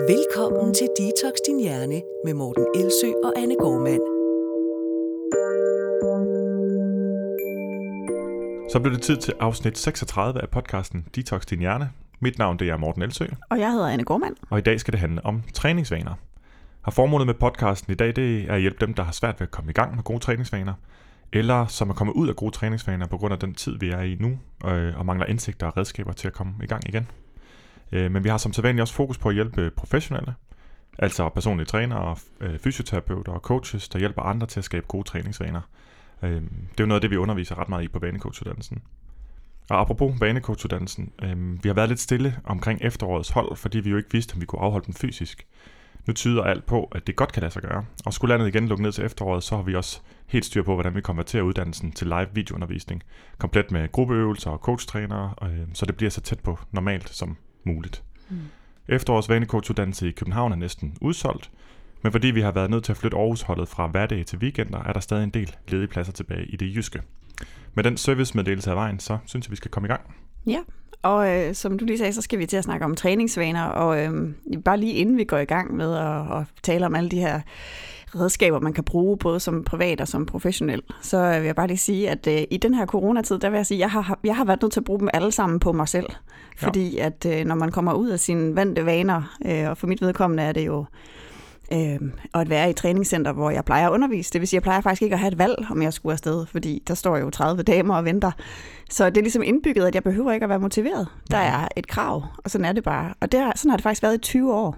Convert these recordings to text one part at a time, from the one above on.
Velkommen til Detox Din Hjerne med Morten Elsø og Anne Gormand. Så blev det tid til afsnit 36 af podcasten Detox Din Hjerne. Mit navn det er Morten Elsø, Og jeg hedder Anne Gormand. og i dag skal det handle om træningsvaner. Og formålet med podcasten i dag det er at hjælpe dem, der har svært ved at komme i gang med gode træningsvaner, eller som er kommet ud af gode træningsvaner på grund af den tid, vi er i nu, øh, og mangler indsigter og redskaber til at komme i gang igen. Øh, Men vi har som sædvanligt også fokus på at hjælpe øh, professionelle, altså personlige trænere, øh, fysioterapeuter og coaches, der hjælper andre til at skabe gode træningsvaner. Øh, Det er jo noget af det, vi underviser ret meget i på vanecoachuddannelsen. Og apropos vanecoachuddannelsen, øh, vi har været lidt stille omkring efterårets hold, fordi vi jo ikke vidste, om vi kunne afholde dem fysisk. Nu tyder alt på, at det godt kan lade sig gøre. Og skulle landet igen lukke ned til efteråret, så har vi også helt styr på, hvordan vi konverterer uddannelsen til live videoundervisning. Komplet med gruppeøvelser og coachtrænere, øh, så det bliver så tæt på normalt som muligt. Mm. Efterårets vanecoachuddannelse i København er næsten udsolgt, men fordi vi har været nødt til at flytte Aarhusholdet fra hverdage til weekender, er der stadig en del ledige pladser tilbage i det jyske. Med den servicemeddelelse af vejen, så synes jeg, vi skal komme i gang. Ja, og øh, som du lige sagde, så skal vi til at snakke om træningsvaner, og øh, bare lige inden vi går i gang med at, at tale om alle de her redskaber, man kan bruge, både som privat og som professionel, så øh, vil jeg bare lige sige, at øh, i den her coronatid, der vil jeg sige, jeg har, jeg har været nødt til at bruge dem alle sammen på mig selv. Fordi at øh, når man kommer ud af sine vante vaner, øh, og for mit vedkommende er det jo øh, at være i et træningscenter, hvor jeg plejer at undervise. Det vil sige, at jeg plejer faktisk ikke at have et valg, om jeg skulle afsted, fordi der står jo 30 damer og venter. Så det er ligesom indbygget, at jeg behøver ikke at være motiveret. Der er et krav, og sådan er det bare. Og det har, sådan har det faktisk været i 20 år.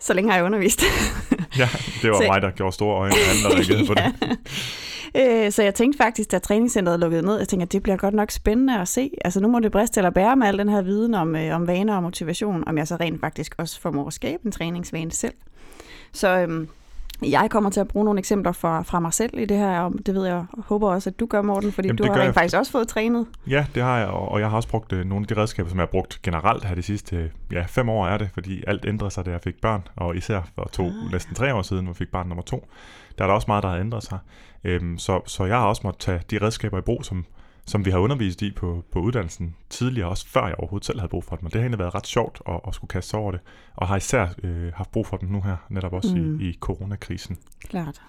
Så længe har jeg undervist. Ja, det var Så- mig, der gjorde store øjne, og andre reagerede på det. Øh, Så jeg tænkte faktisk, da træningscenteret lukkede ned, jeg tænkte, at det bliver godt nok spændende at se. Altså nu må det briste eller bære med al den her viden om, øh, om vaner og motivation, om jeg så rent faktisk også formår at skabe en træningsvane selv. Så øhm, jeg kommer til at bruge nogle eksempler fra, fra mig selv i det her, og det ved jeg og håber også, at du gør, Morten, fordi Jamen, du har jeg. faktisk også fået trænet. Ja, det har jeg, og og jeg har også brugt øh, nogle af de redskaber, som jeg har brugt generelt her de sidste ja, fem år er det, fordi alt ændrede sig, da jeg fik børn, og især for to, Ah. næsten tre år siden, hvor jeg fik barn nummer to, der er der også meget, der har ændret sig. Øhm, så, så jeg har også måttet tage de redskaber i brug, som, som vi har undervist i på, på uddannelsen tidligere, også før jeg overhovedet selv havde brug for dem, og det har egentlig været ret sjovt at, at skulle kaste sig over det, og har især øh, haft brug for dem nu her, netop også mm. Mm. i, i coronakrisen. Klart.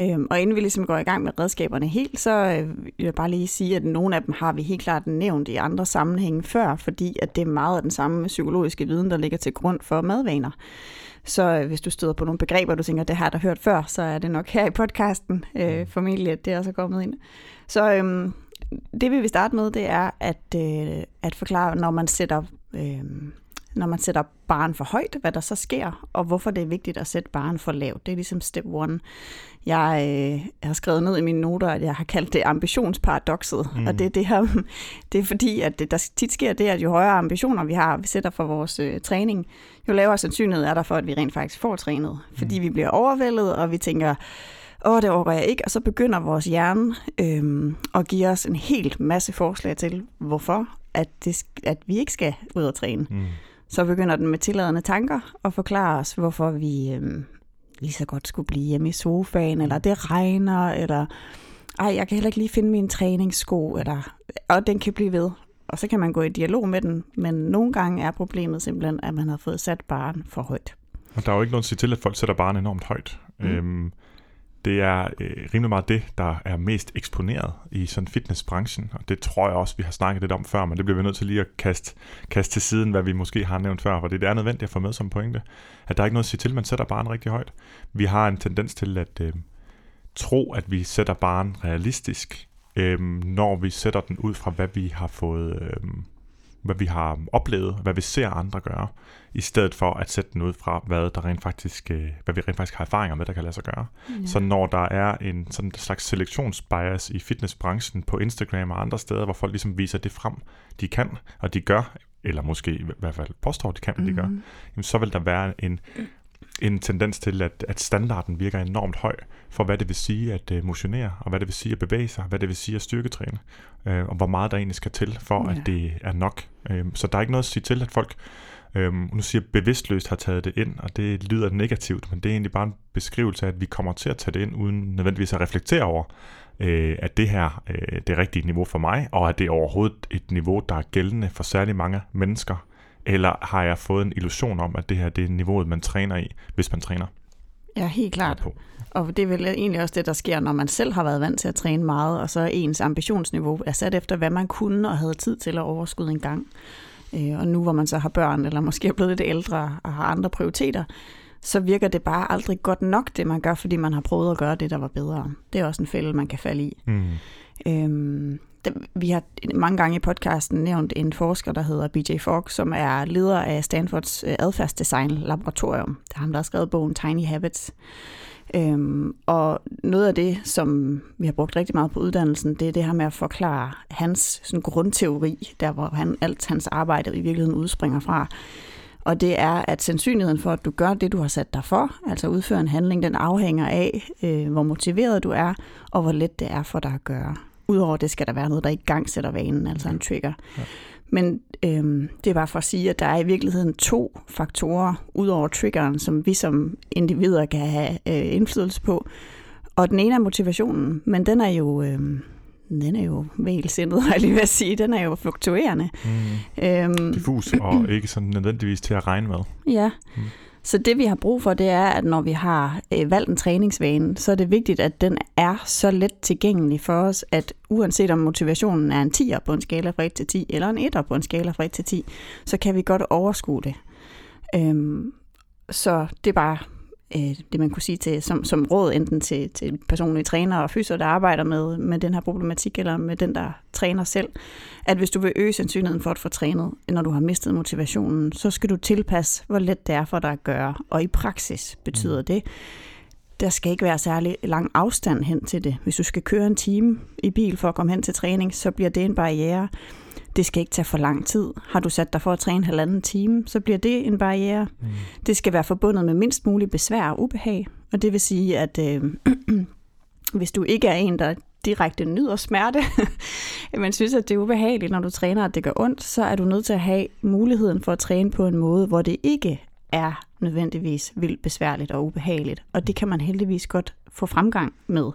Øhm, og inden vi ligesom går i gang med redskaberne helt, så øh, vil jeg bare lige sige, at nogle af dem har vi helt klart nævnt i andre sammenhænge før, fordi at det er meget af den samme psykologiske viden, der ligger til grund for madvaner. Så øh, hvis du støder på nogle begreber, du tænker, det har jeg da hørt før, så er det nok her i podcasten øh, formentlig, at det er også kommet ind. Så øhm, det vi vil starte med, det er at, øh, at forklare, når man sætter... Øh, når man sætter barn for højt, hvad der så sker, og hvorfor det er vigtigt at sætte barn for lavt. Det er ligesom step one. Jeg, øh, har skrevet ned i mine noter, at jeg har kaldt det ambitionsparadoxet, mm. og det er det her, det er fordi, at det, der tit sker det, at jo højere ambitioner vi har, vi sætter for vores øh, træning, jo lavere sandsynlighed er der for, at vi rent faktisk får trænet. Fordi Mm. vi bliver overvældet, og vi tænker, åh, det overgår jeg ikke, og så begynder vores hjerne øhm, at give os en helt masse forslag til, hvorfor at, det, at vi ikke skal ud og træne. Mm. Så begynder den med tilladende tanker og forklare os, hvorfor vi øhm, lige så godt skulle blive hjemme i sofaen, eller det regner, eller ej, jeg kan heller ikke lige finde min træningssko, eller, og den kan blive ved. Og så kan man gå i dialog med den, men nogle gange er problemet simpelthen, at man har fået sat barn for højt. Og der er jo ikke noget at sige til, at folk sætter barnet enormt højt. Mm. Mm. Øhm, det er øh, rimelig meget det, der er mest eksponeret i sådan fitnessbranchen, og det tror jeg også, vi har snakket lidt om før, men det bliver vi nødt til lige at kaste, kaste til siden, hvad vi måske har nævnt før, for det er nødvendigt at få med som pointe, at der er ikke noget at sige til, man sætter barn rigtig højt. Vi har en tendens til at øh, tro, at vi sætter barn realistisk, øh, når vi sætter den ud fra, hvad vi har fået... Øh, hvad vi har oplevet, hvad vi ser andre gøre, i stedet for at sætte den ud fra, hvad, der rent faktisk, øh, hvad vi rent faktisk har erfaringer med, der kan lade sig gøre. Ja. Så når der er en sådan slags selektionsbias i fitnessbranchen på Instagram og andre steder, hvor folk ligesom viser det frem, de kan, og de gør, eller måske i hvert fald påstår, de kan, mm-hmm. de gør, jamen, så vil der være en, en tendens til, at, at standarden virker enormt høj for, hvad det vil sige at uh, motionere, og hvad det vil sige at bevæge sig, hvad det vil sige at styrketræne, øh, og hvor meget der egentlig skal til, for Ja. at det er nok. Øh, så der er ikke noget at sige til, at folk Øhm, nu siger bevidstløst har taget det ind, og det lyder negativt, men det er egentlig bare en beskrivelse af, at vi kommer til at tage det ind, uden nødvendigvis at reflektere over, øh, at det her øh, det rigtige niveau for mig, og at det er overhovedet et niveau, der er gældende for særlig mange mennesker, eller har jeg fået en illusion om, at det her det er niveauet, man træner i, hvis man træner? Ja, helt klart. På. Og det er vel egentlig også det, der sker, når man selv har været vant til at træne meget, og så ens ambitionsniveau er sat efter, hvad man kunne og havde tid til at overskud en gang. Øh, og nu hvor man så har børn, eller måske er blevet lidt ældre og har andre prioriteter, så virker det bare aldrig godt nok, det man gør, fordi man har prøvet at gøre det, der var bedre. Det er også en fælde, man kan falde i. Mm. Øhm, vi har mange gange i podcasten nævnt en forsker, der hedder BJ Fogg, som er leder af Stanfords øh, adfærdsdesign laboratorium. Det er ham, der har skrevet bogen Tiny Habits. Øhm, og noget af det, som vi har brugt rigtig meget på uddannelsen, det er det her med at forklare hans sådan, grundteori, der hvor han, alt hans arbejde i virkeligheden udspringer fra. Og det er, at sandsynligheden for, at du gør det, du har sat dig for, altså udføre en handling, den afhænger af, øh, hvor motiveret du er, og hvor let det er for dig at gøre. Udover det skal der være noget, der i gang sætter vanen, altså en trigger. Ja. Men øhm, det er bare for at sige, at der er i virkeligheden to faktorer, ud over triggeren, som vi som individer kan have øh, indflydelse på. Og den ene er motivationen, men den er jo... Øh, den er jo vælsindet, har jeg lige ved at sige. Den er jo fluktuerende. Mm. Øhm, Diffus og ikke sådan nødvendigvis til at regne med. Ja. Mm. Så det vi har brug for, det er, at når vi har øh, valgt en træningsvane, så er det vigtigt, at den er så let tilgængelig for os, at uanset om motivationen er en 10'er på en skala fra 1 til 10, eller en 1'er på en skala fra 1 til 10, så kan vi godt overskue det. Øhm, så det er bare øh, det, man kunne sige til, som, som råd enten til, til personlige trænere og fysioer, der arbejder med, med den her problematik, eller med den, der træner selv, at hvis du vil øge sandsynligheden for at få trænet, når du har mistet motivationen, så skal du tilpasse, hvor let det er for dig at gøre. Og i praksis betyder mm. det, der skal ikke være særlig lang afstand hen til det. Hvis du skal køre en time i bil for at komme hen til træning, så bliver det en barriere. Det skal ikke tage for lang tid. Har du sat dig for at træne halvanden time, så bliver det en barriere. Mm. Det skal være forbundet med mindst mulig besvær og ubehag. Og det vil sige, at øh, hvis du ikke er en, der direkte nyder smerte, men synes, at det er ubehageligt, når du træner, at det gør ondt, så er du nødt til at have muligheden for at træne på en måde, hvor det ikke er nødvendigvis vildt besværligt og ubehageligt. Og det kan man heldigvis godt få fremgang med.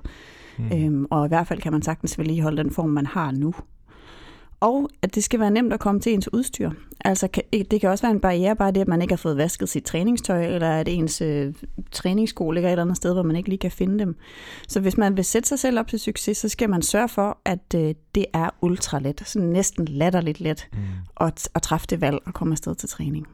Mm. Øhm, og i hvert fald kan man sagtens vedligeholde den form, man har nu. Og at det skal være nemt at komme til ens udstyr. Altså det kan også være en barriere, bare det, at man ikke har fået vasket sit træningstøj, eller at ens øh, træningssko ligger et eller andet sted, hvor man ikke lige kan finde dem. Så hvis man vil sætte sig selv op til succes, så skal man sørge for, at øh, det er ultra let, sådan næsten latterligt let, mm. at, at træffe det valg og komme afsted til træning.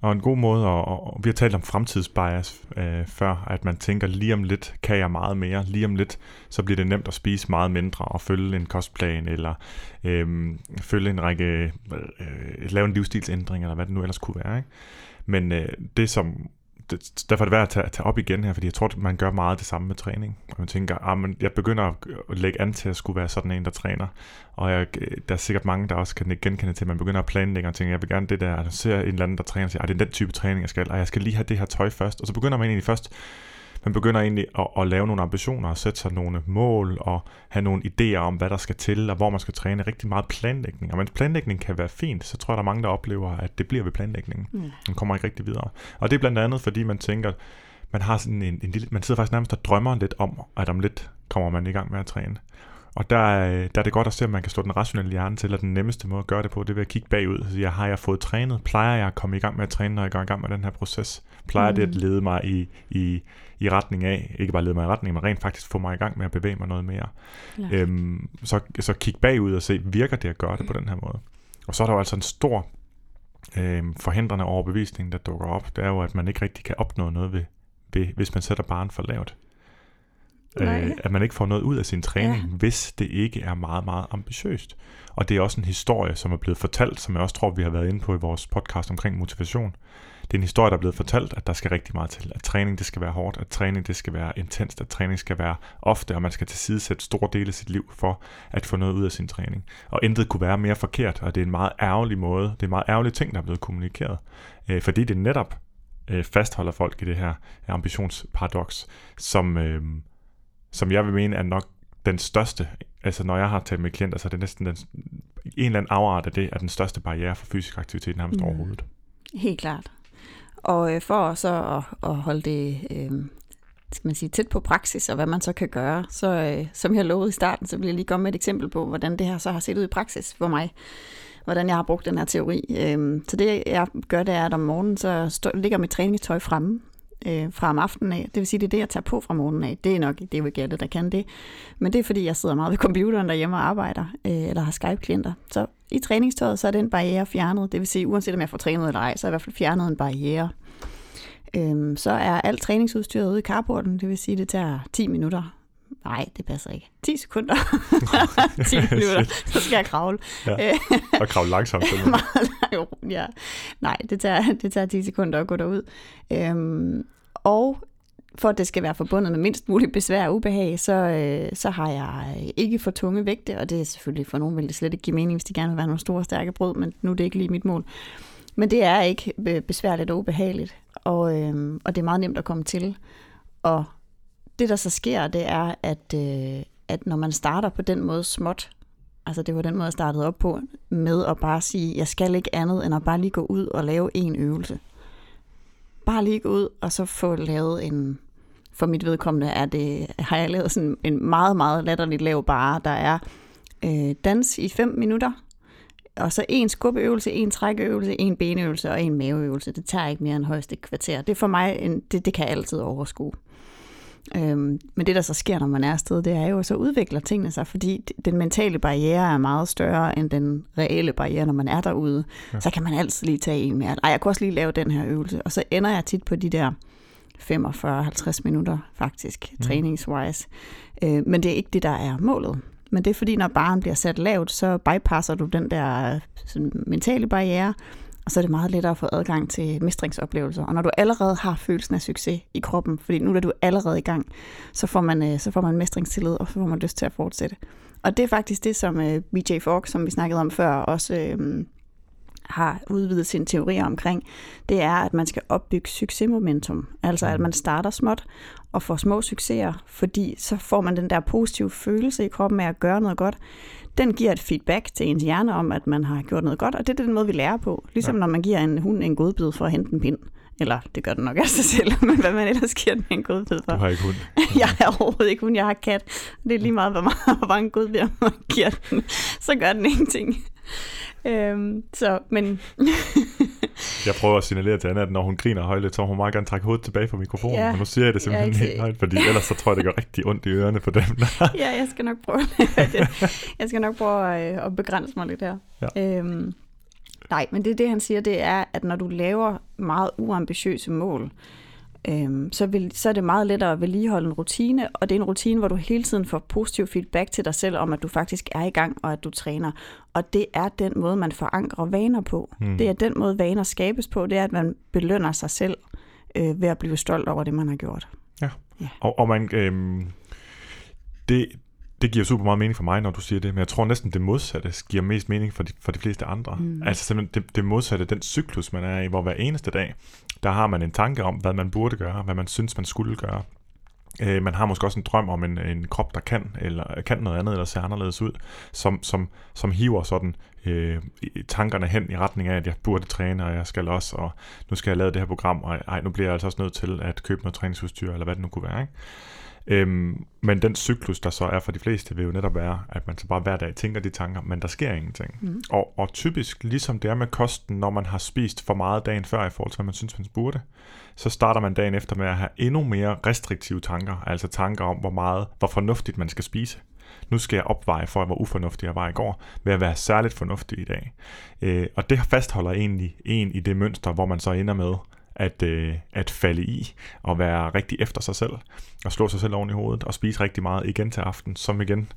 Og en god måde, og, og vi har talt om fremtidsbias øh, før, at man tænker, lige om lidt kan jeg meget mere, lige om lidt, så bliver det nemt at spise meget mindre og følge en kostplan, eller øh, følge en række, øh, øh, lave en livsstilsændring, eller hvad det nu ellers kunne være. Ikke? Men øh, det, som det, derfor er det værd at tage, at tage op igen her, fordi jeg tror, at man gør meget det samme med træning. Og man tænker, ah, men jeg begynder at lægge an til at skulle være sådan en, der træner. Og jeg, der er sikkert mange, der også kan genkende til, at man begynder at planlægge og tænker, jeg vil gerne det der, at ser en eller anden, der træner, og siger, ah, det er den type træning, jeg skal, og jeg skal lige have det her tøj først. Og så begynder man egentlig først man begynder egentlig at, at lave nogle ambitioner og sætte sig nogle mål og have nogle idéer om, hvad der skal til og hvor man skal træne. Rigtig meget planlægning. Og mens planlægning kan være fint, så tror jeg, der er mange, der oplever, at det bliver ved planlægningen. Mm. Man kommer ikke rigtig videre. Og det er blandt andet, fordi man tænker, man har sådan en, en lille, man sidder faktisk nærmest og drømmer lidt om, at om lidt kommer man i gang med at træne. Og der, der er det godt at se, at man kan slå den rationelle hjerne til, at den nemmeste måde at gøre det på, det er ved at kigge bagud og sige, har jeg fået trænet? Plejer jeg at komme i gang med at træne, når jeg går i gang med den her proces? Plejer mm. det at lede mig i, i, i retning af, ikke bare lede mig i retning, men rent faktisk få mig i gang med at bevæge mig noget mere? Øhm, så, så kig bagud og se, virker det at gøre det på den her måde? Og så er der jo altså en stor øh, forhindrende overbevisning, der dukker op. Det er jo, at man ikke rigtig kan opnå noget, ved, ved, hvis man sætter barn for lavt øh, at man ikke får noget ud af sin træning, ja. hvis det ikke er meget, meget ambitiøst. Og det er også en historie, som er blevet fortalt, som jeg også tror, vi har været inde på i vores podcast omkring motivation. Det er en historie, der er blevet fortalt, at der skal rigtig meget til. At træning, det skal være hårdt, at træning, det skal være intenst, at træning skal være ofte, og man skal tilsidesætte store dele af sit liv for at få noget ud af sin træning. Og intet kunne være mere forkert, og det er en meget ærgerlig måde, det er en meget ærgerlig ting, der er blevet kommunikeret. Øh, fordi det netop øh, fastholder folk i det her ambitionsparadoks, som, øh, som jeg vil mene er nok den største, altså når jeg har talt med klienter, så er det næsten den, en eller anden afart af det, er den største barriere for fysisk aktivitet nærmest mm. overhovedet. Helt klart. Og øh, for så at, at holde det øh, skal man sige, tæt på praksis, og hvad man så kan gøre, så øh, som jeg lovede i starten, så vil jeg lige komme med et eksempel på, hvordan det her så har set ud i praksis for mig. hvordan jeg har brugt den her teori. Øhm, så det, jeg gør, det er, at om morgenen, så stå, ligger mit træningstøj fremme øh, fra om aftenen af. Det vil sige, det er det, jeg tager på fra morgenen af. Det er nok, det er jo ikke alle, der kan det. Men det er, fordi jeg sidder meget ved computeren derhjemme og arbejder, øh, eller har Skype-klienter. Så i træningstøjet, så er den barriere fjernet. Det vil sige, uanset om jeg får trænet eller ej, så er jeg i hvert fald fjernet en barriere. Øhm, så er alt træningsudstyret ude i carporten, det vil sige, det tager 10 minutter. Nej, det passer ikke. 10 sekunder. 10 minutter, så skal jeg kravle. Ja. Og kravle langsomt. ja. Nej, det tager, det tager 10 sekunder at gå derud. Øhm, og for at det skal være forbundet med mindst muligt besvær og ubehag, så, øh, så har jeg øh, ikke for tunge vægte, og det er selvfølgelig for nogen vil det slet ikke give mening, hvis de gerne vil være nogle store, stærke brød, men nu er det ikke lige mit mål. Men det er ikke øh, besværligt og ubehageligt, og, øh, og det er meget nemt at komme til. Og det, der så sker, det er, at, øh, at når man starter på den måde småt, altså det var den måde, jeg startede op på, med at bare sige, jeg skal ikke andet, end at bare lige gå ud og lave en øvelse. Bare lige gå ud, og så få lavet en, for mit vedkommende er det, har jeg lavet sådan en meget, meget latterligt lav bare, der er øh, dans i 5 minutter, og så en skubbeøvelse, en trækøvelse, en benøvelse og en maveøvelse. Det tager ikke mere end højst et kvarter. Det for mig, en, det, det kan jeg altid overskue. Øhm, men det, der så sker, når man er afsted, det er jo, så udvikler tingene sig, fordi den mentale barriere er meget større end den reelle barriere, når man er derude. Ja. Så kan man altid lige tage en mere. Ej, jeg kunne også lige lave den her øvelse. Og så ender jeg tit på de der 45-50 minutter, faktisk, mm. træningswise. Øh, men det er ikke det, der er målet. Men det er fordi, når barn bliver sat lavt, så bypasser du den der sådan, mentale barriere, og så er det meget lettere at få adgang til mestringsoplevelser. Og når du allerede har følelsen af succes i kroppen, fordi nu er du allerede i gang, så får man, så får man mestringstillid, og så får man lyst til at fortsætte. Og det er faktisk det, som BJ Fogg, som vi snakkede om før, også øh, har udvidet sin teori omkring, det er, at man skal opbygge succesmomentum. Altså at man starter småt og får små succeser, fordi så får man den der positive følelse i kroppen af at gøre noget godt. Den giver et feedback til ens hjerne om, at man har gjort noget godt, og det er den måde, vi lærer på. Ligesom ja. når man giver en hund en godbid for at hente en pind. Eller det gør den nok af sig selv, men hvad man ellers giver den en godbid for. Du har ikke hund. jeg har overhovedet ikke hund, jeg har kat. Det er lige meget, hvor mange godbid man giver den. Så gør den ingenting. Øhm, så, men... jeg prøver at signalere til Anna, at når hun griner højt, så må hun meget gerne trække hovedet tilbage fra mikrofonen. Ja, men nu siger jeg det simpelthen jeg helt højt, fordi ellers så tror jeg, det gør rigtig ondt i ørerne på dem. ja, jeg skal nok prøve det. Jeg skal nok prøve at, øh, at begrænse mig lidt her. Ja. Øhm, nej, men det, det han siger, det er, at når du laver meget uambitiøse mål, øhm, så, vil, så er det meget lettere at vedligeholde en rutine, og det er en rutine, hvor du hele tiden får positiv feedback til dig selv om, at du faktisk er i gang, og at du træner. Og det er den måde, man forankrer vaner på. Mm. Det er den måde, vaner skabes på, det er, at man belønner sig selv øh, ved at blive stolt over det, man har gjort. Ja, ja. Og, og man... Øh, det, det giver super meget mening for mig, når du siger det, men jeg tror næsten det modsatte giver mest mening for de, for de fleste andre. Mm. Altså simpelthen det, det modsatte, den cyklus, man er i, hvor hver eneste dag, der har man en tanke om, hvad man burde gøre, hvad man synes, man skulle gøre. Øh, man har måske også en drøm om en, en krop, der kan, eller kan noget andet, eller ser anderledes ud, som, som, som hiver sådan øh, tankerne hen i retning af, at jeg burde træne, og jeg skal også, og nu skal jeg lave det her program, og ej, nu bliver jeg altså også nødt til at købe noget træningsudstyr, eller hvad det nu kunne være. Ikke? Øhm, men den cyklus, der så er for de fleste, vil jo netop være, at man så bare hver dag tænker de tanker, men der sker ingenting. Mm. Og, og typisk, ligesom det er med kosten, når man har spist for meget dagen før i forhold til, hvad man synes, man burde, så starter man dagen efter med at have endnu mere restriktive tanker, altså tanker om, hvor meget, hvor fornuftigt man skal spise. Nu skal jeg opveje for, hvor ufornuftig jeg var i går, ved at være særligt fornuftig i dag. Øh, og det fastholder egentlig en i det mønster, hvor man så ender med at, øh, at falde i og være rigtig efter sig selv og slå sig selv oven i hovedet og spise rigtig meget igen til aften, som igen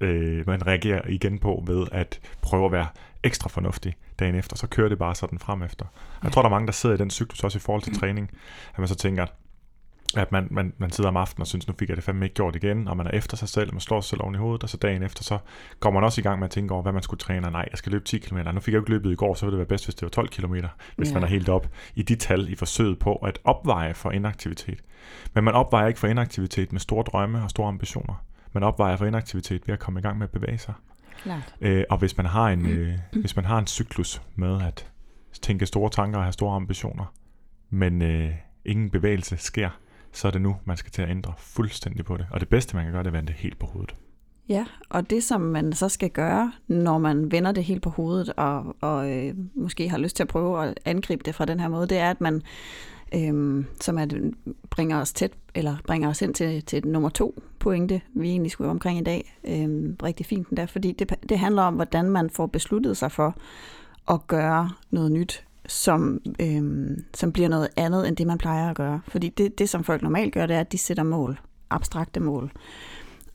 øh, man reagerer igen på ved at prøve at være ekstra fornuftig dagen efter, så kører det bare sådan frem efter. Jeg tror, der er mange, der sidder i den cyklus også i forhold til træning, at man så tænker, at man, man, man sidder om aftenen og synes, nu fik jeg det fandme ikke gjort igen, og man er efter sig selv, man slår sig selv oven i hovedet, og så dagen efter, så går man også i gang med at tænke over, hvad man skulle træne, nej, jeg skal løbe 10 km, nu fik jeg jo ikke løbet i går, så ville det være bedst, hvis det var 12 km, hvis ja. man er helt op i de tal i forsøget på at opveje for inaktivitet. Men man opvejer ikke for inaktivitet med store drømme og store ambitioner. Man opvejer for inaktivitet ved at komme i gang med at bevæge sig. Klart. Øh, og hvis man har en, øh, hvis man har en cyklus med at tænke store tanker og have store ambitioner, men øh, ingen bevægelse sker, så er det nu, man skal til at ændre fuldstændig på det. Og det bedste, man kan gøre, det er at vende det helt på hovedet. Ja, og det som man så skal gøre, når man vender det helt på hovedet, og, og øh, måske har lyst til at prøve at angribe det fra den her måde, det er, at man øh, som at bringer os tæt, eller bringer os ind til, til nummer to pointe, vi egentlig skulle omkring i dag. øh, rigtig fint der, fordi det, det handler om, hvordan man får besluttet sig for at gøre noget nyt, som, øhm, som bliver noget andet, end det man plejer at gøre. Fordi det, det, som folk normalt gør, det er, at de sætter mål, abstrakte mål.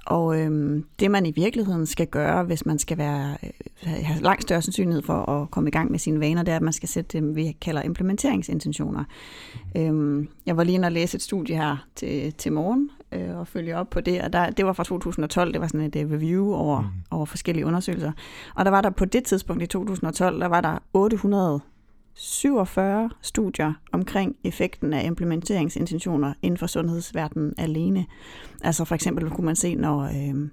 Og øhm, det man i virkeligheden skal gøre, hvis man skal være, øh, have langt større sandsynlighed for at komme i gang med sine vaner, det er, at man skal sætte det, vi kalder implementeringsintentioner. Øhm, jeg var lige inde og læse et studie her til, til morgen øh, og følge op på det, og der, det var fra 2012, det var sådan et review over, mm. over forskellige undersøgelser. Og der var der på det tidspunkt i 2012, der var der 800 47 studier omkring effekten af implementeringsintentioner inden for sundhedsverdenen alene. Altså for eksempel kunne man se, når øh,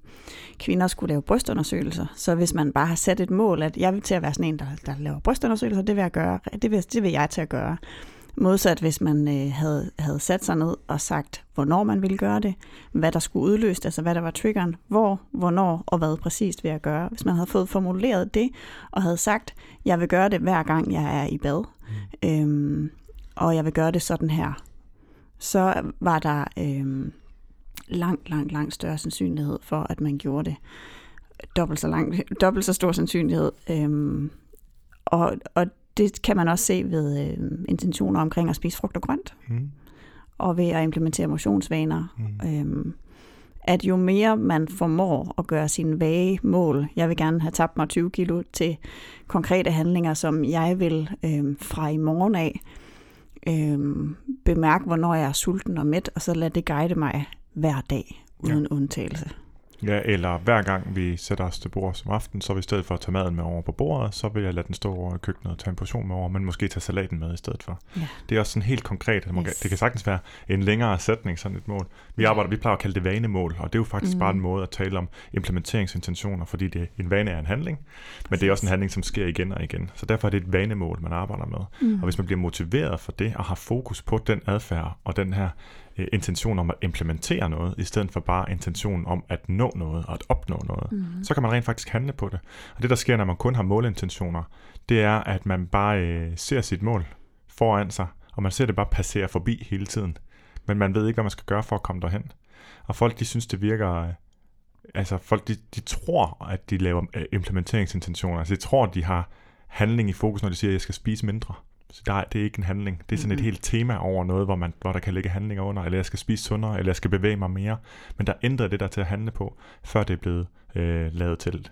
kvinder skulle lave brystundersøgelser, så hvis man bare har sat et mål, at jeg vil til at være sådan en, der, der laver brystundersøgelser, det vil jeg gøre, det vil, det vil jeg til at gøre. Modsat hvis man øh, havde, havde sat sig ned og sagt, hvornår man ville gøre det, hvad der skulle udløse altså hvad der var triggeren, hvor, hvornår og hvad præcist vil jeg gøre. Hvis man havde fået formuleret det og havde sagt, jeg vil gøre det hver gang jeg er i bad, mm. øhm, og jeg vil gøre det sådan her, så var der øhm, langt, langt, langt større sandsynlighed for, at man gjorde det. Dobbelt så, lang, dobbelt så stor sandsynlighed. Øhm, og, og det kan man også se ved øh, intentioner omkring at spise frugt og grønt, mm. og ved at implementere motionsvaner. Mm. Øhm, at jo mere man formår at gøre sine vage mål, jeg vil gerne have tabt mig 20 kilo, til konkrete handlinger, som jeg vil øh, fra i morgen af øh, bemærke, hvornår jeg er sulten og mæt, og så lade det guide mig hver dag, uden ja. undtagelse. Ja, eller hver gang vi sætter os til bord som aften, så i stedet for at tage maden med over på bordet, så vil jeg lade den stå over i køkkenet og tage en portion med over, men måske tage salaten med i stedet for. Ja. Det er også sådan helt konkret. Yes. Det kan sagtens være en længere sætning, sådan et mål. Vi arbejder, vi plejer at kalde det vanemål, og det er jo faktisk mm. bare en måde at tale om implementeringsintentioner, fordi det, en vane er en handling, men det er også en handling, som sker igen og igen. Så derfor er det et vanemål, man arbejder med. Mm. Og hvis man bliver motiveret for det, og har fokus på den adfærd og den her øh, intention om at implementere noget, i stedet for bare intentionen om at nå noget og at opnå noget. Mm. Så kan man rent faktisk handle på det. Og det, der sker, når man kun har målintentioner, det er, at man bare øh, ser sit mål foran sig, og man ser det bare passere forbi hele tiden. Men man ved ikke, hvad man skal gøre for at komme derhen. Og folk, de synes, det virker... Øh, altså, folk, de, de tror, at de laver øh, implementeringsintentioner. Altså, de tror, de har handling i fokus, når de siger, at jeg skal spise mindre. Så der, det er ikke en handling. Det er sådan mm-hmm. et helt tema over noget, hvor, man, hvor der kan ligge handlinger under, eller jeg skal spise sundere, eller jeg skal bevæge mig mere. Men der ændrer det der til at handle på, før det er blevet øh, lavet til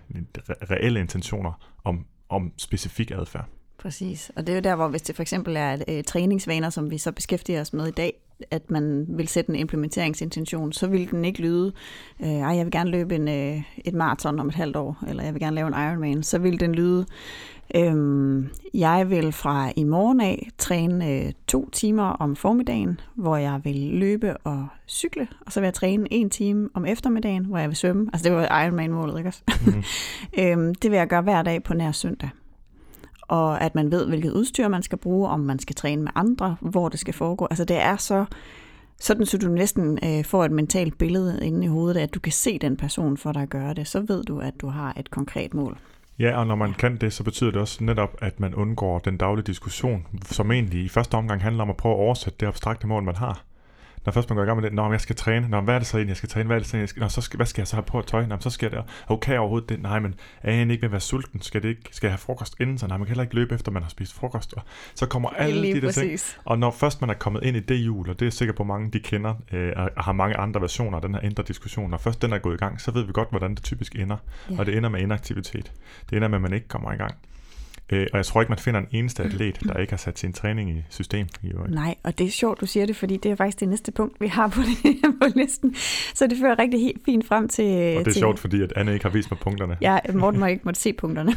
reelle intentioner om, om specifik adfærd. Præcis, og det er jo der, hvor hvis det for eksempel er øh, træningsvaner, som vi så beskæftiger os med i dag, at man vil sætte en implementeringsintention, så vil den ikke lyde, øh, ej, jeg vil gerne løbe en, øh, et maraton om et halvt år, eller jeg vil gerne lave en Ironman, så vil den lyde, øh, jeg vil fra i morgen af træne øh, to timer om formiddagen, hvor jeg vil løbe og cykle, og så vil jeg træne en time om eftermiddagen, hvor jeg vil svømme. Altså det var Ironman-målet, ikke også? Mm. øh, det vil jeg gøre hver dag på nær søndag og at man ved, hvilket udstyr man skal bruge, om man skal træne med andre, hvor det skal foregå. Altså det er så sådan, så du næsten øh, får et mentalt billede inde i hovedet, at du kan se den person for dig at gøre det. Så ved du, at du har et konkret mål. Ja, og når man kan det, så betyder det også netop, at man undgår den daglige diskussion, som egentlig i første omgang handler om at prøve at oversætte det abstrakte mål, man har når først man går i gang med det, når jeg skal træne, når hvad er det så egentlig, jeg skal træne, hvad er det så, jeg skal, når, så skal, hvad skal jeg så have på at tøj, når, så skal jeg der, okay overhovedet det, nej, men er jeg ikke med at være sulten, skal, det ikke, skal jeg have frokost inden, så? Nej, man kan heller ikke løbe efter, man har spist frokost, og så kommer alle Lige de der ting, og når først man er kommet ind i det jul, og det er sikkert på mange, de kender, øh, og har mange andre versioner af den her indre diskussion, når først den er gået i gang, så ved vi godt, hvordan det typisk ender, ja. og det ender med inaktivitet, det ender med, at man ikke kommer i gang. Øh, og jeg tror ikke, man finder en eneste atlet, der ikke har sat sin træning i system. I. Nej, og det er sjovt, du siger det, fordi det er faktisk det næste punkt, vi har på, det, på listen. Så det fører rigtig helt fint frem til... Og det er til, sjovt, fordi at Anne ikke har vist mig punkterne. Ja, Morten må ikke måtte se punkterne.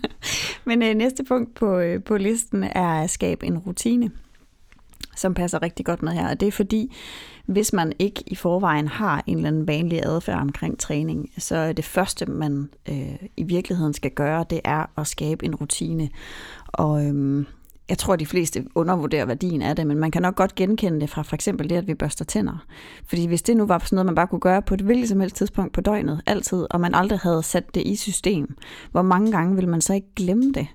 Men øh, næste punkt på, øh, på listen er at skabe en rutine, som passer rigtig godt med her. Og det er fordi, hvis man ikke i forvejen har en eller anden vanlig adfærd omkring træning, så er det første, man øh, i virkeligheden skal gøre, det er at skabe en rutine. Og øhm, jeg tror, de fleste undervurderer værdien af det, men man kan nok godt genkende det fra for eksempel det, at vi børster tænder. Fordi hvis det nu var sådan noget, man bare kunne gøre på et hvilket som helst tidspunkt på døgnet, altid, og man aldrig havde sat det i system, hvor mange gange vil man så ikke glemme det?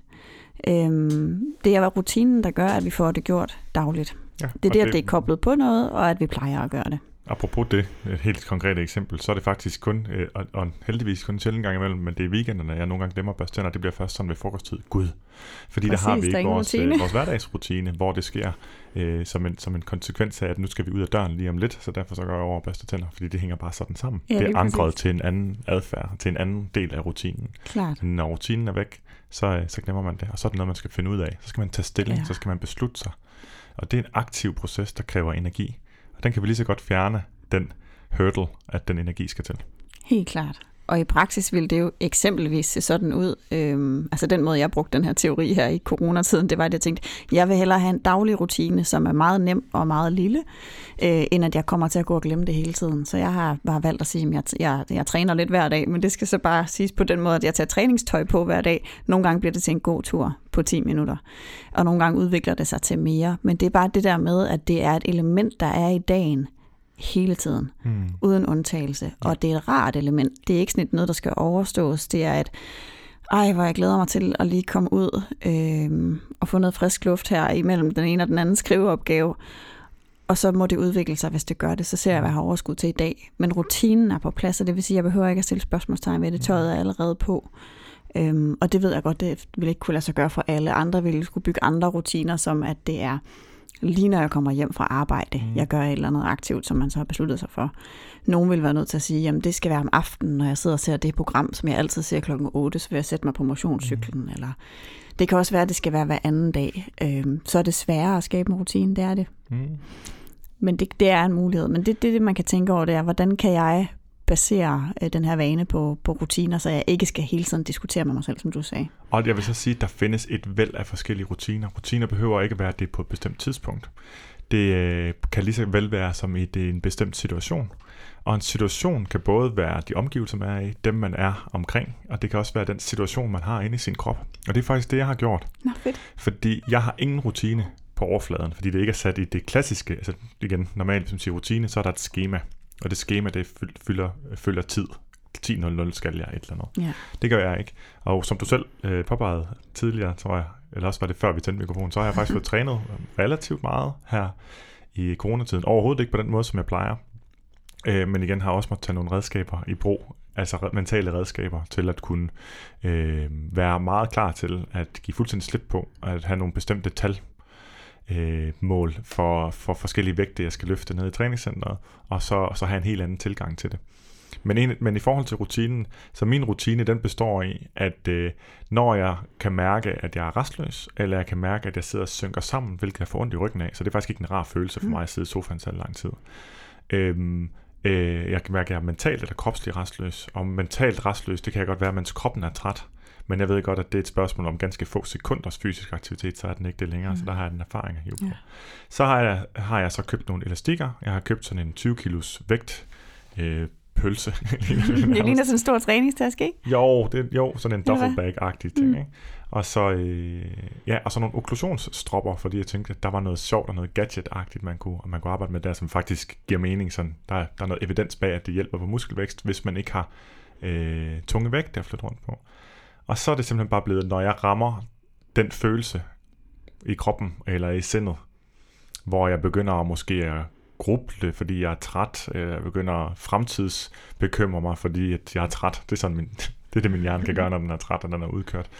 Øhm, det er rutinen, der gør, at vi får det gjort dagligt. Ja, det er det, at det er koblet på noget, og at vi plejer at gøre det. Apropos det, et helt konkret eksempel, så er det faktisk kun, øh, og, og heldigvis kun en sjældent gang imellem, men det er weekenderne, jeg nogle gange glemmer at børste tænder, det bliver først sådan ved frokosttid. Gud. Fordi Præcis, der har vi ikke vores, øh, vores hverdagsrutine, hvor det sker øh, som, en, som en konsekvens af, at nu skal vi ud af døren lige om lidt, så derfor så går jeg over og børste tænder, fordi det hænger bare sådan sammen. Ja, det er ankret til en anden adfærd, til en anden del af rutinen. Klart. Når rutinen er væk, så, øh, så glemmer man det, og så er det noget, man skal finde ud af. Så skal man tage stilling, ja. så skal man beslutte sig. Og det er en aktiv proces, der kræver energi. Og den kan vi lige så godt fjerne, den hurdle, at den energi skal til. Helt klart. Og i praksis ville det jo eksempelvis se sådan ud. Øhm, altså den måde, jeg brugte den her teori her i coronatiden, det var, at jeg tænkte, jeg vil hellere have en daglig rutine, som er meget nem og meget lille, øh, end at jeg kommer til at gå og glemme det hele tiden. Så jeg har bare valgt at sige, at jeg, jeg, jeg træner lidt hver dag, men det skal så bare siges på den måde, at jeg tager træningstøj på hver dag. Nogle gange bliver det til en god tur på 10 minutter, og nogle gange udvikler det sig til mere. Men det er bare det der med, at det er et element, der er i dagen, hele tiden, mm. uden undtagelse. Og det er et rart element. Det er ikke sådan noget, der skal overstås. Det er et, ej, hvor jeg glæder mig til at lige komme ud øh, og få noget frisk luft her imellem den ene og den anden skriveopgave. Og så må det udvikle sig, hvis det gør det. Så ser jeg, hvad jeg har overskud til i dag. Men rutinen er på plads, og det vil sige, at jeg behøver ikke at stille spørgsmålstegn ved det. Tøjet er allerede på. Øhm, og det ved jeg godt, det vil ikke kunne lade sig gøre for alle. Andre ville skulle bygge andre rutiner, som at det er lige når jeg kommer hjem fra arbejde, mm. jeg gør et eller andet aktivt, som man så har besluttet sig for. Nogen vil være nødt til at sige, jamen det skal være om aftenen, når jeg sidder og ser det program, som jeg altid ser klokken 8, så vil jeg sætte mig på motionscyklen. Mm. Eller det kan også være, at det skal være hver anden dag. Øhm, så er det sværere at skabe en rutine, det er det. Mm. Men det, det er en mulighed. Men det, det, det, man kan tænke over, det er, hvordan kan jeg basere øh, den her vane på, på rutiner, så jeg ikke skal hele tiden diskutere med mig selv, som du sagde. Og jeg vil så sige, at der findes et væld af forskellige rutiner. Rutiner behøver ikke være det på et bestemt tidspunkt. Det øh, kan lige så vel være som i det, en bestemt situation. Og en situation kan både være de omgivelser, man er i, dem man er omkring, og det kan også være den situation, man har inde i sin krop. Og det er faktisk det, jeg har gjort. Nå, fedt. Fordi jeg har ingen rutine på overfladen, fordi det ikke er sat i det klassiske, altså igen, normalt, som siger rutine, så er der et schema. Og det schema, det fylder, følger tid. 10.00 skal jeg et eller andet. Ja. Det gør jeg ikke. Og som du selv øh, påpegede tidligere, tror jeg, eller også var det før vi tændte mikrofonen, så har jeg faktisk fået trænet relativt meget her i coronatiden. Overhovedet ikke på den måde, som jeg plejer. Øh, men igen har jeg også måttet tage nogle redskaber i brug, altså mentale redskaber, til at kunne øh, være meget klar til at give fuldstændig slip på, at have nogle bestemte tal øh, mål for, for forskellige vægte, jeg skal løfte ned i træningscenteret, og så, så have en helt anden tilgang til det. Men, en, men i forhold til rutinen, så min rutine, den består i, at øh, når jeg kan mærke, at jeg er restløs, eller jeg kan mærke, at jeg sidder og synker sammen, hvilket jeg får ondt i ryggen af, så det er faktisk ikke en rar følelse for mm. mig at sidde i sofaen så lang tid. Øhm, øh, jeg kan mærke, at jeg er mentalt eller kropsligt restløs, og mentalt restløs, det kan jeg godt være, mens kroppen er træt. Men jeg ved godt, at det er et spørgsmål om ganske få sekunders fysisk aktivitet, så er den ikke det længere, mm. så der har jeg den erfaring at hive på. Ja. Så har jeg, har jeg så købt nogle elastikker. Jeg har købt sådan en 20 kilos vægt øh, pølse. det ligner sådan en stor træningstaske, ikke? Jo, det, jo sådan en duffelbag-agtig ting. Mm. Ikke? Og så, øh, ja, og så nogle okklusionsstropper, fordi jeg tænkte, at der var noget sjovt og noget gadget-agtigt, man kunne, man kunne arbejde med der, som faktisk giver mening. Sådan, der, der er noget evidens bag, at det hjælper på muskelvækst, hvis man ikke har øh, tunge vægt at flytte rundt på. Og så er det simpelthen bare blevet, når jeg rammer den følelse i kroppen eller i sindet, hvor jeg begynder at måske at gruble, fordi jeg er træt, eller jeg begynder at fremtidsbekymre mig, fordi at jeg er træt. Det er, sådan min, det er det, min hjerne kan gøre, når den er træt, og den er udkørt.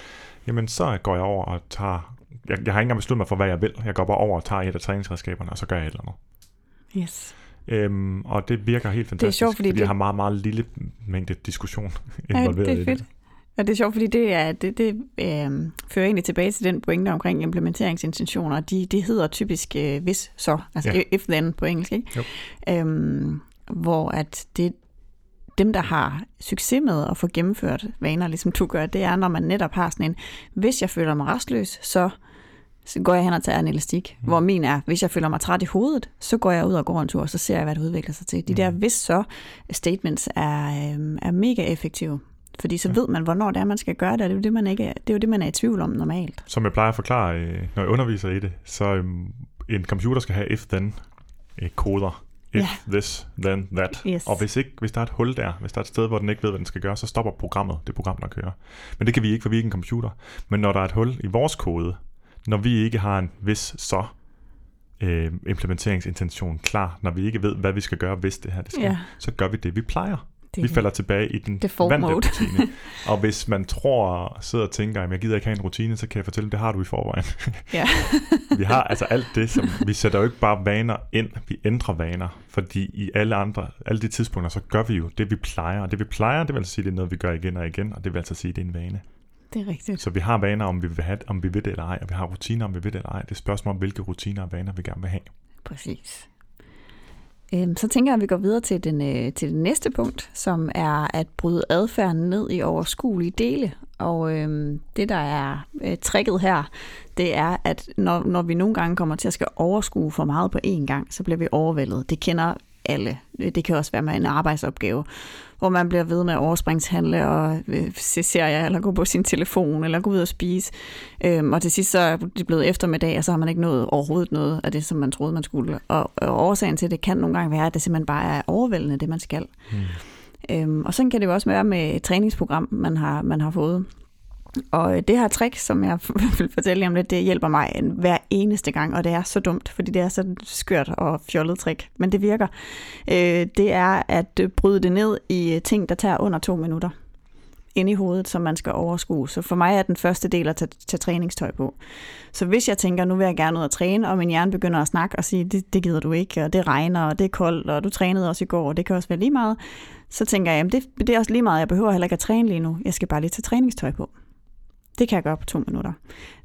Jamen, så går jeg over og tager... Jeg, jeg har ikke engang besluttet mig for, hvad jeg vil. Jeg går bare over og tager et af træningsredskaberne, og så gør jeg et eller andet. Yes. Øhm, og det virker helt fantastisk, det er sjovt, fordi, fordi det... jeg har meget, meget lille mængde diskussion involveret ja, det er fedt. i det. Ja, det er sjovt, fordi det, er, det, det øh, fører egentlig tilbage til den pointe omkring implementeringsintentioner. De, de hedder typisk øh, hvis så, altså ja. if then på engelsk, ikke? Jo. Øhm, hvor at det, dem, der har succes med at få gennemført vaner, ligesom du gør, det er, når man netop har sådan en, hvis jeg føler mig restløs, så, så går jeg hen og tager en elastik. Mm. Hvor min er, hvis jeg føler mig træt i hovedet, så går jeg ud og går en tur, og så ser jeg, hvad det udvikler sig til. De mm. der hvis så statements er, øh, er mega effektive. Fordi så ved man, hvornår det er, man skal gøre det, og det er jo det, man, ikke er, det er, jo det, man er i tvivl om normalt. Som jeg plejer at forklare, øh, når jeg underviser i det, så øhm, en computer skal have if-then øh, koder. If Ja. this, then that. Yes. Og hvis, ikke, hvis der er et hul der, hvis der er et sted, hvor den ikke ved, hvad den skal gøre, så stopper programmet, det program, der kører. Men det kan vi ikke, for vi er ikke en computer. Men når der er et hul i vores kode, når vi ikke har en hvis så øh, implementeringsintention klar, når vi ikke ved, hvad vi skal gøre, hvis det her det skal, Ja. så gør vi det, vi plejer. Det, Vi falder tilbage i den vante rutine. og hvis man tror, sidder og tænker, at jeg gider ikke have en rutine, så kan jeg fortælle, det har du i forvejen. Ja. vi har altså alt det, som vi sætter jo ikke bare vaner ind, vi ændrer vaner, fordi i alle andre, alle de tidspunkter, så gør vi jo det, vi plejer. Og det vi plejer, det vil altså sige, det er noget, vi gør igen og igen, og det vil altså sige, det er en vane. det er rigtigt. Så vi har vaner, om vi vil, have, om vi vil det eller ej, og vi har rutiner, om vi vil det eller ej. Det er spørgsmål om, hvilke rutiner og vaner vi gerne vil have. Præcis. Øhm, Så tænker jeg, at vi går videre til, den, øh, til det næste punkt, som er at bryde adfærden ned i overskuelige dele. Og øhm, det, der er øh, tricket her, det er, at når, når vi nogle gange kommer til at skal overskue for meget på én gang, så bliver vi overvældet. Det kender alle. Det kan også være med en arbejdsopgave, hvor man bliver ved med at overspringshandle og øh, se serier, eller gå på sin telefon, eller gå ud og spise. Øhm, og til sidst så er det blevet eftermiddag, og så har man ikke nået overhovedet noget af det, som man troede, man skulle. Og, og årsagen til det kan nogle gange være, at det simpelthen bare er overvældende, det man skal. Hmm. Øhm, og sådan kan det jo også være med et træningsprogram, man har, man har fået. Og øh, det her trick, som jeg vil fortælle jer om lidt, det hjælper mig en- hver eneste gang, og det er så dumt, fordi det er så skørt og fjollet trick, men det virker. Øh, det er at øh, bryde det ned i øh, ting, der tager under to minutter ind i hovedet, som man skal overskue. Så for mig er den første del at tage, tage træningstøj på. Så hvis jeg tænker, nu vil jeg gerne ud og træne, og min hjerne begynder at snakke og sige, det, det gider du ikke, og det regner, og det er koldt, og du trænede også i går, og det kan også være lige meget, så tænker jeg, jamen det, det er også lige meget, jeg behøver heller ikke at træne lige nu. Jeg skal bare lige tage træningstøj på. Det kan jeg gøre på to minutter.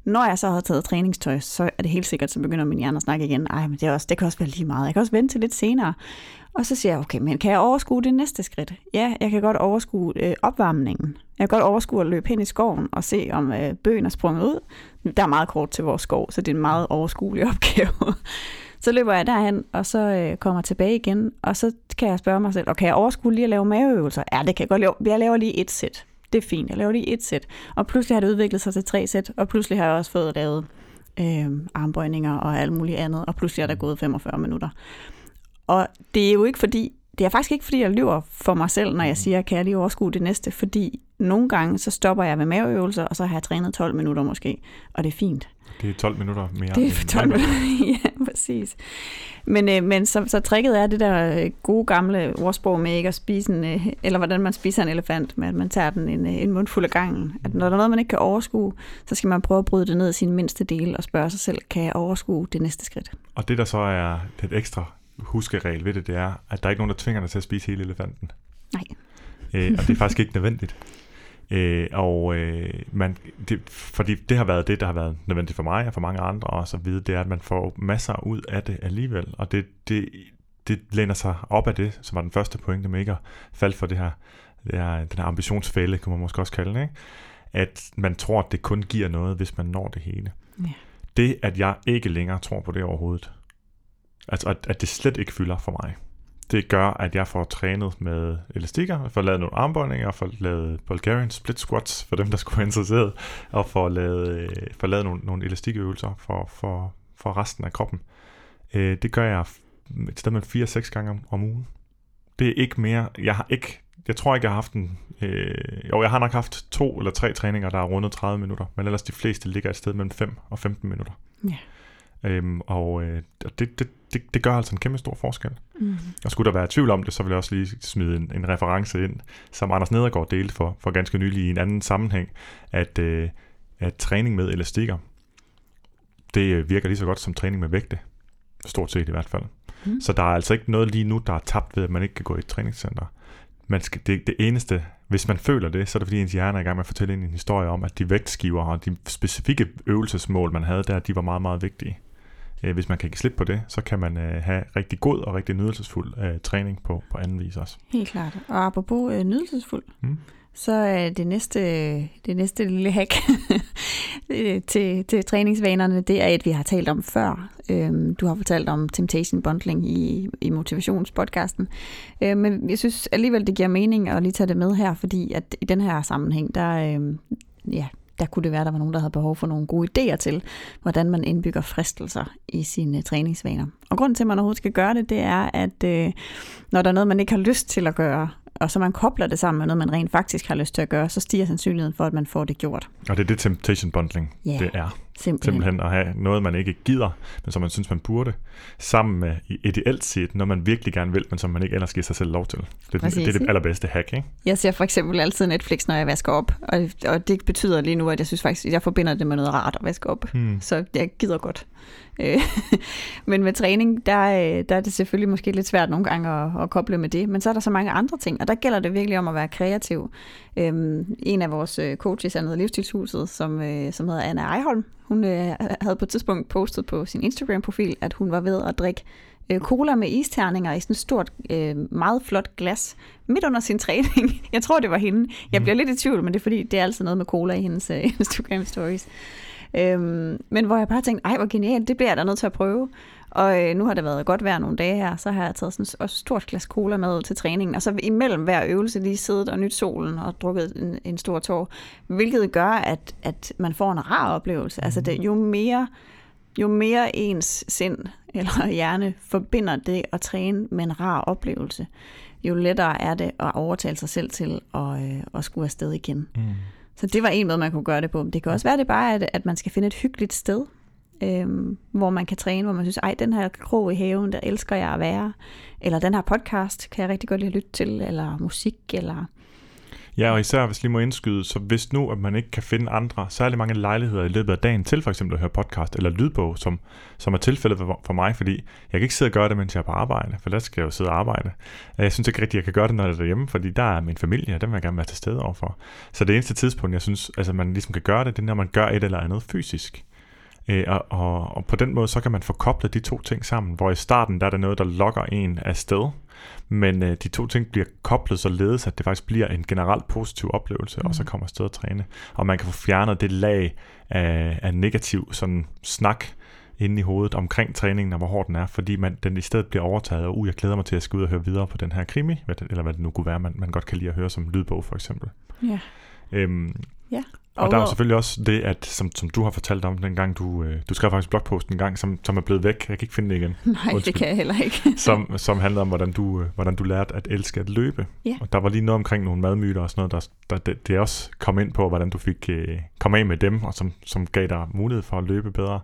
Når jeg så har taget træningstøj, så er det helt sikkert, så begynder min hjerne at snakke igen. Ej, men det, er også, det kan også være lige meget. Jeg kan også vente til lidt senere. Og så siger jeg, okay, men kan jeg overskue det næste skridt? Ja, jeg kan godt overskue øh, opvarmningen. Jeg kan godt overskue at løbe hen i skoven og se, om øh, bøgen er sprunget ud. Der er meget kort til vores skov, så det er en meget overskuelig opgave. Så løber jeg derhen, og så øh, kommer tilbage igen, og så kan jeg spørge mig selv, og kan jeg overskue lige at lave maveøvelser? Ja, det kan jeg godt lave. Jeg laver lige et sæt. Det er fint, jeg laver i et sæt. Og pludselig har det udviklet sig til tre sæt, og pludselig har jeg også fået lavet øh, armbøjninger og alt muligt andet, og pludselig er der gået 45 minutter. Og det er jo ikke fordi, det er faktisk ikke fordi, jeg lyver for mig selv, når jeg siger, kan jeg lige overskue det næste, fordi nogle gange så stopper jeg med maveøvelser, og så har jeg trænet 12 minutter måske, og det er fint. Det er 12 minutter mere. Det er end for 12 mig. minutter. ja, præcis. Men, øh, men så, så tricket er det der øh, gode gamle ordsprog med ikke at spise en, øh, eller hvordan man spiser en elefant, med at man tager den en, øh, en mundfuld af gangen. At når der er noget, man ikke kan overskue, så skal man prøve at bryde det ned i sin mindste del og spørge sig selv, kan jeg overskue det næste skridt? Og det, der så er et ekstra huskeregel ved det, det er, at der er ikke nogen, der tvinger dig til at spise hele elefanten. Nej. Øh, og det er faktisk ikke nødvendigt. Øh, og øh, man, det, fordi det har været det, der har været nødvendigt for mig og for mange andre også at vide, det er, at man får masser ud af det alligevel. Og det, det, det læner sig op af det, som var den første pointe med ikke at falde for det her, det her den her ambitionsfælde, kunne man måske også kalde det, ikke? at man tror, at det kun giver noget, hvis man når det hele. Ja. Det, at jeg ikke længere tror på det overhovedet, altså at, at det slet ikke fylder for mig, det gør, at jeg får trænet med elastikker, får lavet nogle armbøjninger, får lavet Bulgarian split squats, for dem, der skulle være interesseret, og får lavet, øh, får lavet nogle, nogle elastikøvelser for, for, for resten af kroppen. Øh, det gør jeg et sted med 4-6 gange om, om ugen. Det er ikke mere, jeg har ikke, jeg tror ikke, jeg har haft en, øh, jo, jeg har nok haft to eller tre træninger, der er rundet 30 minutter, men ellers de fleste ligger et sted mellem 5 og 15 minutter. Ja. Øhm, og øh, det, det, det, det gør altså en kæmpe stor forskel. Mm. Og skulle der være tvivl om det, så vil jeg også lige smide en, en reference ind, som Anders Nedergaard delte for, for ganske nylig i en anden sammenhæng, at, øh, at træning med elastikker, det øh, virker lige så godt som træning med vægte. Stort set i hvert fald. Mm. Så der er altså ikke noget lige nu, der er tabt ved, at man ikke kan gå i et træningscenter. Man skal, det, det eneste, hvis man føler det, så er det fordi ens hjerne er i gang med at fortælle en historie om, at de vægtskiver og de specifikke øvelsesmål, man havde der, de var meget, meget vigtige. Øh, Hvis man kan give slip på det, så kan man øh, have rigtig god og rigtig nydelsesfuld øh, træning på, på anden vis også. Helt klart. Og apropos øh, nydelsesfuld, Mm. så er det næste, det næste lille hack til, til træningsvanerne, det er et, vi har talt om før. Øhm, du har fortalt om Temptation Bundling i, i motivationspodcasten. Øhm, men jeg synes alligevel, det giver mening at lige tage det med her, fordi at i den her sammenhæng, der, øhm, ja, der kunne det være, der var nogen, der havde behov for nogle gode idéer til, hvordan man indbygger fristelser i sine træningsvaner. Og grunden til, at man overhovedet skal gøre det, det er, at øh, når der er noget, man ikke har lyst til at gøre, og så man kobler det sammen med noget, man rent faktisk har lyst til at gøre, så stiger sandsynligheden for, at man får det gjort. Og det er det temptation bundling, Ja, det er. Simpelthen. Simpelthen at have noget, man ikke gider, men som man synes, man burde, sammen med ideelt set, når man virkelig gerne vil, men som man ikke ellers giver sig selv lov til. Det er, Præcis, det, er det allerbedste hack, ikke? Jeg ser for eksempel altid Netflix, når jeg vasker op, og, og det betyder lige nu, at jeg synes faktisk, at jeg forbinder det med noget rart at vaske op. Hmm. Så jeg gider godt. Øh, men med træning, der, øh, der er det selvfølgelig måske lidt svært nogle gange at, at koble med det, men så er der så mange andre ting, og der gælder det virkelig om at være kreativ. Øhm, en af vores øh, coaches er noget livsstilshuset, som, øh, som hedder Anna Ejholm. Hun øh, havde på et tidspunkt postet på sin Instagram-profil, at hun var ved at drikke øh, cola med isterninger i sådan et stort, øh, meget flot glas midt under sin træning. Jeg tror, det var hende. Jeg bliver lidt i tvivl, men det er fordi, det er altid noget med cola i hendes øh, Instagram-stories. Øhm, men hvor jeg bare tænkte, ej hvor genialt, det bliver jeg da nødt til at prøve. Og øh, nu har det været godt vejr nogle dage her, så har jeg taget sådan et stort glas cola med til træningen, og så imellem hver øvelse lige siddet og nyt solen og drukket en, en stor tår, hvilket gør, at, at man får en rar oplevelse. Altså det, jo mere jo mere ens sind eller hjerne forbinder det at træne med en rar oplevelse, jo lettere er det at overtale sig selv til at, øh, at skulle afsted igen. Mm. Så det var en måde, man kunne gøre det på. Det kan også være, det bare er, at, at man skal finde et hyggeligt sted, øhm, hvor man kan træne, hvor man synes, ej, den her krog i haven, der elsker jeg at være. Eller den her podcast kan jeg rigtig godt lide at lytte til, eller musik, eller... Ja, og især hvis lige må indskyde, så hvis nu, at man ikke kan finde andre særlig mange lejligheder i løbet af dagen til for eksempel at høre podcast eller lydbog, som, som er tilfældet for, for mig, fordi jeg kan ikke sidde og gøre det, mens jeg er på arbejde, for der skal jeg jo sidde og arbejde. Øh, jeg synes ikke rigtigt, at jeg kan gøre det, når jeg er derhjemme, fordi der er min familie, og den vil jeg gerne være til stede overfor. Så det eneste tidspunkt, jeg synes, altså man ligesom kan gøre det, det er, når man gør et eller andet fysisk. Øh, og, og, og på den måde, så kan man få koblet de to ting sammen, hvor i starten, der er der noget, der lokker en af sted, men øh, de to ting bliver koblet således, at det faktisk bliver en generelt positiv oplevelse, mm. og så kommer afsted at træne. Og man kan få fjernet det lag af, af negativ sådan snak inde i hovedet omkring træningen, og hvor hård den er, fordi man, den i stedet bliver overtaget, og uh, jeg glæder mig til at skal ud og høre videre på den her krimi, eller hvad det nu kunne være, man, man godt kan lide at høre som lydbog for eksempel. Ja. Øhm, Ja. Og, og der er jo selvfølgelig også det, at, som, som du har fortalt om dengang, du, øh, du skrev faktisk blogposten en gang, som, som er blevet væk. Jeg kan ikke finde det igen. Nej, det Undskyld. kan jeg heller ikke. som, som handlede om, hvordan du, øh, hvordan du lærte at elske at løbe. Ja. Og der var lige noget omkring nogle madmyter og sådan noget, der, der det, det også kom ind på, hvordan du fik øh, kom af med dem, og som, som gav dig mulighed for at løbe bedre.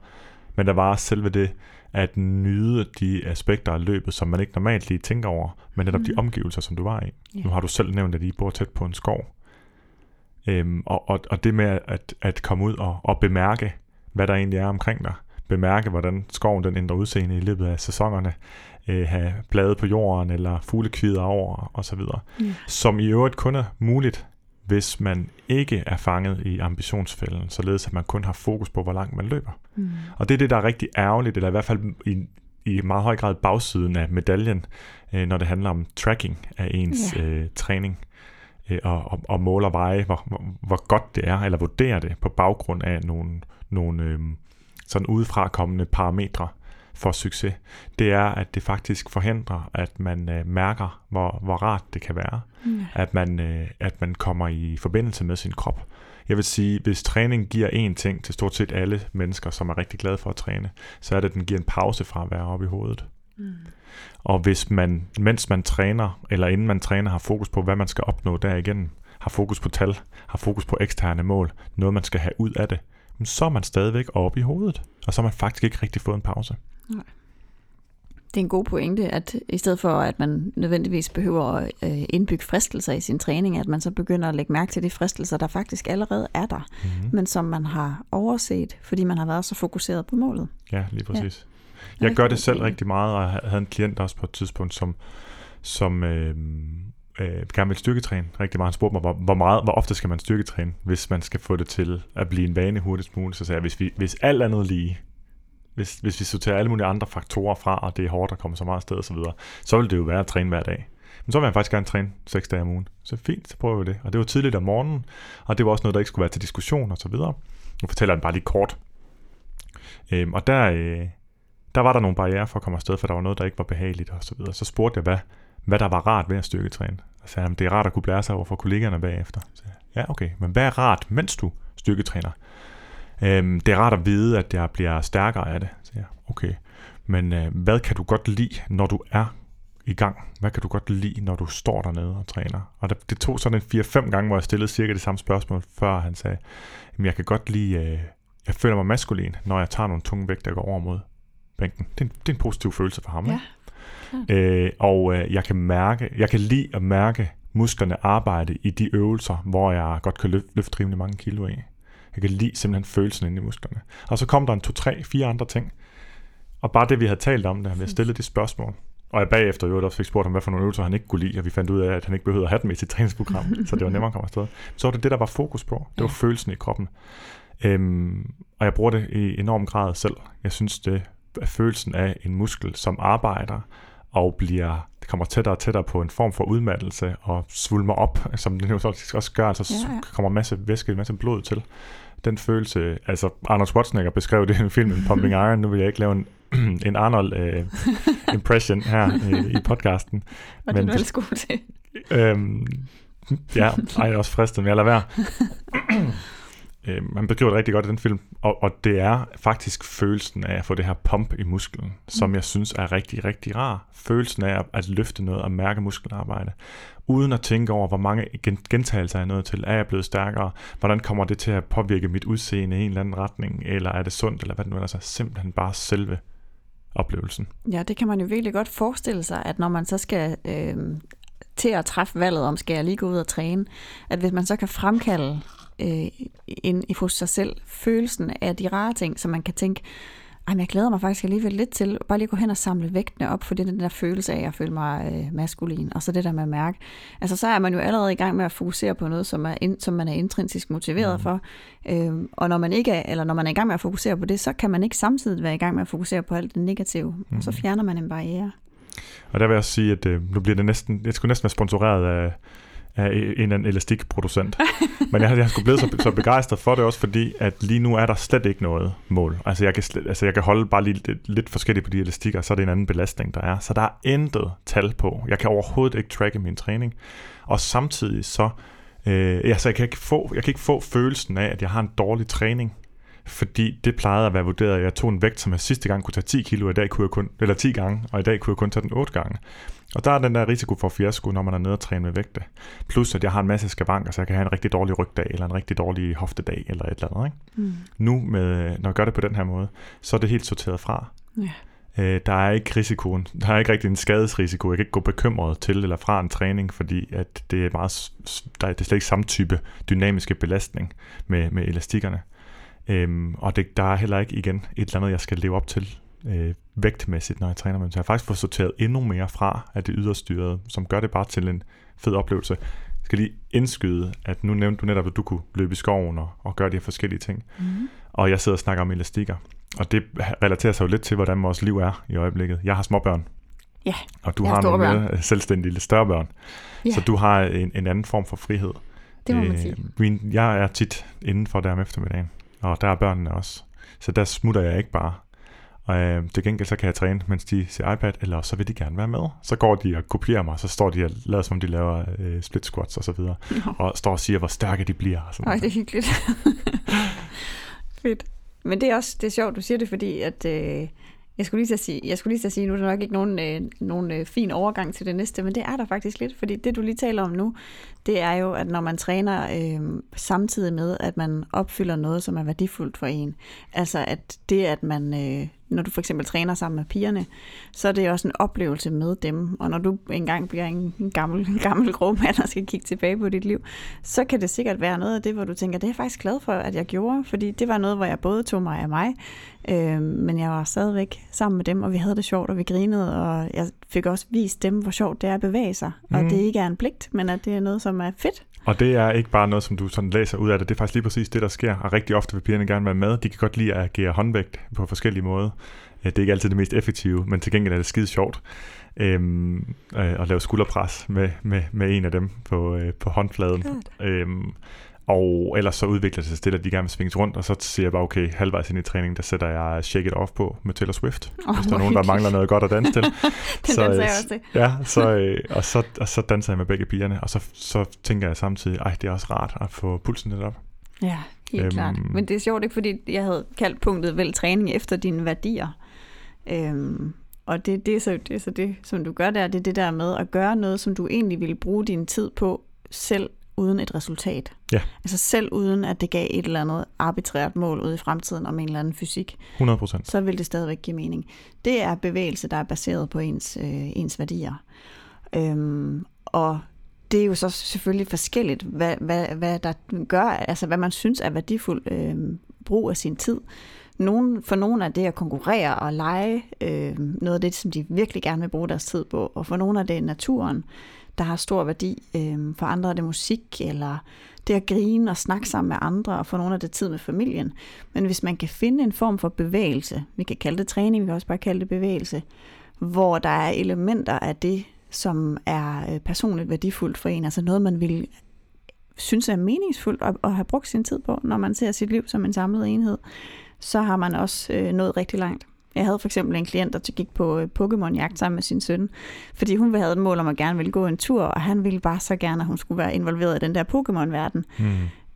Men der var også selve det, at nyde de aspekter af løbet, som man ikke normalt lige tænker over, men netop mm. de omgivelser, som du var i. Ja. Nu har du selv nævnt, at I bor tæt på en skov. Øhm, og, og, og det med at, at komme ud og, og bemærke, hvad der egentlig er omkring dig. Bemærke, hvordan skoven den ændrer udseende i løbet af sæsonerne. Øh, have blade på jorden, eller fuglekvider over, og så videre. Ja. Som i øvrigt kun er muligt, hvis man ikke er fanget i ambitionsfælden, således at man kun har fokus på, hvor langt man løber. Mm. Og det er det, der er rigtig ærgerligt, eller i hvert fald i, i meget høj grad bagsiden af medaljen, øh, når det handler om tracking af ens Ja. øh, træning, øh, og, og, og måler veje, hvor, hvor, hvor godt det er, eller vurderer det på baggrund af nogle, nogle øh, sådan udefra kommende parametre for succes. Det er, at det faktisk forhindrer, at man øh, mærker, hvor, hvor rart det kan være Ja. at man, øh, at man kommer i forbindelse med sin krop. Jeg vil sige, hvis træning giver én ting til stort set alle mennesker, som er rigtig glade for at træne, så er det, at den giver en pause fra at være oppe i hovedet. Mm. Og hvis man, mens man træner, eller inden man træner, har fokus på, hvad man skal opnå derigennem, har fokus på tal, har fokus på eksterne mål, noget man skal have ud af det, så er man stadigvæk oppe i hovedet, og så har man faktisk ikke rigtig fået en pause. Det er en god pointe, at i stedet for, at man nødvendigvis behøver at øh, indbygge fristelser i sin træning, at man så begynder at lægge mærke til de fristelser, der faktisk allerede er der, Mm-hmm. men som man har overset, fordi man har været så fokuseret på målet. Ja, lige præcis. Ja. Jeg gør det selv rigtig meget, og jeg havde en klient også på et tidspunkt, som, som øh, øh, gerne vil styrketræne rigtig meget. Han spurgte mig, hvor, hvor, meget, hvor ofte skal man styrketræne, hvis man skal få det til at blive en vane hurtigst muligt. Så sagde jeg, hvis, vi, hvis alt andet lige, hvis, hvis vi sorterer alle mulige andre faktorer fra, og det er hårdt at komme så meget afsted osv., så, videre, så vil det jo være at træne hver dag. Men så vil jeg faktisk gerne træne seks dage om ugen. Så fint, så prøver vi det. Og det var tidligt om morgenen, og det var også noget, der ikke skulle være til diskussion og så videre. Nu fortæller jeg den bare lige kort. Øhm, og der, øh, der var der nogle barriere for at komme afsted, for der var noget, der ikke var behageligt og så videre. Så spurgte jeg, hvad, hvad der var rart ved at styrketræne. Og sagde, at det er rart at kunne blære sig over for kollegaerne bagefter. Så jeg, ja, okay, men hvad er rart, mens du styrketræner? Øhm, det er rart at vide, at jeg bliver stærkere af det. Så jeg, okay, men øh, hvad kan du godt lide, når du er i gang? Hvad kan du godt lide, når du står dernede og træner? Og det, det tog sådan en 4-5 gange, hvor jeg stillede cirka det samme spørgsmål, før han sagde, at jeg kan godt lide, øh, jeg føler mig maskulin, når jeg tager nogle tunge vægte, der går over mod bænken. Det er, en, det er en positiv følelse for ham. Ja, ikke? Øh, og øh, jeg kan mærke, jeg kan lide at mærke musklerne arbejde i de øvelser, hvor jeg godt kan løfte, løfte rimelig mange kilo i. Jeg kan lide simpelthen følelsen inde i musklerne. Og så kom der en to, tre, fire andre ting. Og bare det, vi havde talt om, da vi havde stillet det spørgsmål, og jeg bagefter jo også fik spurgt ham, hvad for nogle øvelser han ikke kunne lide, og vi fandt ud af, at han ikke behøvede at have dem i sit træningsprogram, så det var nemmere at komme afsted. Så var det det, der var fokus på. Det var følelsen i kroppen. Øhm, og jeg bruger det i enorm grad selv. Jeg synes, det følelsen af en muskel, som arbejder og bliver, det kommer tættere og tættere på en form for udmattelse og svulmer op, som det jo faktisk også gør, altså ja, ja. kommer masse væske, en masse blod til. Den følelse, altså Arnold Schwarzenegger beskrev det i filmen Pumping Iron, nu vil jeg ikke lave en, en Arnold uh, impression her i, i podcasten. Var det du ellers god til? Øhm, ja, ej, jeg er også fristet, men jeg lader være. øh, man beskriver det rigtig godt i den film, og, og det er faktisk følelsen af at få det her pump i musklen, mm. som jeg synes er rigtig, rigtig rar. Følelsen af at, at løfte noget og mærke muskelarbejde, uden at tænke over, hvor mange gentagelser er jeg nået til. Er jeg blevet stærkere? Hvordan kommer det til at påvirke mit udseende i en eller anden retning? Eller er det sundt? Eller hvad det nu er. Simpelthen bare selve oplevelsen. Ja, det kan man jo virkelig godt forestille sig, at når man så skal øh, til at træffe valget om, skal jeg lige gå ud og træne, at hvis man så kan fremkalde øh, ind hos sig selv følelsen af de rare ting, som man kan tænke, ej, men jeg glæder mig faktisk alligevel lidt til bare lige gå hen og samle vægtene op, for det er den der følelse af at føle mig øh, maskulin, og så det der med at mærke. Altså, så er man jo allerede i gang med at fokusere på noget, som, er in, som man er intrinsisk motiveret mm. for. Øh, og når man ikke er, eller når man er i gang med at fokusere på det, så kan man ikke samtidig være i gang med at fokusere på alt det negative, mm. og så mm. fjerner man en barriere. Og der vil jeg sige, at øh, nu bliver det næsten, jeg skulle næsten være sponsoreret af af en eller anden elastikproducent. Men jeg, jeg skulle blevet så, så begejstret for det også, fordi at lige nu er der slet ikke noget mål. Altså jeg kan, slet, altså jeg kan holde bare lige lidt, lidt forskelligt på de elastikker, så er det en anden belastning, der er. Så der er intet tal på. Jeg kan overhovedet ikke tracke min træning. Og samtidig så, øh, altså jeg kan, ikke få, jeg kan ikke få følelsen af, at jeg har en dårlig træning fordi det plejede at være vurderet, at jeg tog en vægt, som jeg sidste gang kunne tage 10 kilo, og i dag kunne jeg kun, eller 10 gange, og i dag kunne jeg kun tage den 8 gange. Og der er den der risiko for fiasko, når man er nede og træne med vægte. Plus, at jeg har en masse skavanker, så jeg kan have en rigtig dårlig rygdag, eller en rigtig dårlig hoftedag, eller et eller andet. Ikke? Mm. Nu, med, når jeg gør det på den her måde, så er det helt sorteret fra. Ja. Øh, der er ikke risikoen, der er ikke rigtig en skadesrisiko. Jeg kan ikke gå bekymret til eller fra en træning, fordi at det er meget, der er, det er slet ikke samme type dynamiske belastning med, med elastikkerne. Øhm, og det, der er heller ikke igen et eller andet, jeg skal leve op til øh, vægtmæssigt, når jeg træner med dem. Så jeg har faktisk fået sorteret endnu mere fra af det yderstyrede, som gør det bare til en fed oplevelse. Jeg skal lige indskyde, at nu nævnte du netop, at du kunne løbe i skoven og, og gøre de her forskellige ting. Mm. Og jeg sidder og snakker om elastikker. Og det relaterer sig jo lidt til, hvordan vores liv er i øjeblikket. Jeg har småbørn. Ja, Og du har nogle mere selvstændige, lidt større børn. Ja. Så du har en, en anden form for frihed. Det må man sige. Min, jeg er tit indenfor der om eftermiddagen og der er børnene også. Så der smutter jeg ikke bare. Og øh, til gengæld så kan jeg træne, mens de ser iPad, eller så vil de gerne være med. Så går de og kopierer mig, så står de og lader som de laver øh, split squats og så videre. Og står og siger, hvor stærke de bliver. Og sådan Ej, det er hyggeligt. Fedt. Men det er også det er sjovt, du siger det, fordi at... Øh jeg skulle lige til at sige, jeg skulle lige til at sige, nu er der nok ikke nogen, øh, nogen øh, fin overgang til det næste, men det er der faktisk lidt, fordi det du lige taler om nu, det er jo, at når man træner øh, samtidig med, at man opfylder noget, som er værdifuldt for en, altså at det, at man øh, når du for eksempel træner sammen med pigerne, så er det også en oplevelse med dem. Og når du engang bliver en, en gammel, en gammel grå mand og skal kigge tilbage på dit liv, så kan det sikkert være noget af det, hvor du tænker, det er jeg faktisk glad for, at jeg gjorde, fordi det var noget, hvor jeg både tog mig af mig, øh, men jeg var stadigvæk sammen med dem, og vi havde det sjovt, og vi grinede, og jeg fik også vist dem, hvor sjovt det er at bevæge sig. Mm. Og det ikke er en pligt, men at det er noget, som er fedt. Og det er ikke bare noget, som du sådan læser ud af det. Det er faktisk lige præcis det, der sker. Og rigtig ofte vil pigerne gerne være med. De kan godt lide at agere håndvægt på forskellige måder. Ja, det er ikke altid det mest effektive, men til gengæld er det skide sjovt øhm, øh, at lave skulderpres med, med, med en af dem på, øh, på håndfladen. Øhm, og ellers så udvikler det sig stille, at de gerne vil svinges rundt, og så siger jeg bare, okay, halvvejs ind i træningen, der sætter jeg Shake It Off på med Taylor Swift, oh, hvis der er nogen, der mangler noget godt at danse til. Så, danser jeg også til. Ja, så, øh, og, så, og så danser jeg med begge pigerne, og så, så tænker jeg samtidig, ej, det er også rart at få pulsen lidt op. Ja, helt øhm, klart. Men det er sjovt ikke, fordi jeg havde kaldt punktet vel træning efter dine værdier. Øhm, og det, det, er så, det er så det, som du gør der, det er det der med at gøre noget, som du egentlig ville bruge din tid på, selv uden et resultat. Ja. Altså selv uden, at det gav et eller andet arbitrært mål ud i fremtiden om en eller anden fysik. 100 procent. Så vil det stadigvæk give mening. Det er bevægelse, der er baseret på ens, øh, ens værdier. Øhm, og det er jo så selvfølgelig forskelligt, hvad, hvad, hvad der gør, altså hvad man synes er værdifuld øh, brug af sin tid. Nogen, for nogle er det at konkurrere og lege øh, noget af det, som de virkelig gerne vil bruge deres tid på, og for nogle er det naturen, der har stor værdi. Øh, for andre er det musik, eller det at grine og snakke sammen med andre, og få nogle af det tid med familien. Men hvis man kan finde en form for bevægelse, vi kan kalde det træning, vi kan også bare kalde det bevægelse, hvor der er elementer af det, som er øh, personligt værdifuldt for en, altså noget, man vil synes er meningsfuldt at, at have brugt sin tid på, når man ser sit liv som en samlet enhed, så har man også øh, nået rigtig langt. Jeg havde for eksempel en klient, der gik på øh, Pokémon-jagt sammen med sin søn, fordi hun havde et mål om at gerne ville gå en tur, og han ville bare så gerne, at hun skulle være involveret i den der Pokémon-verden. Mm.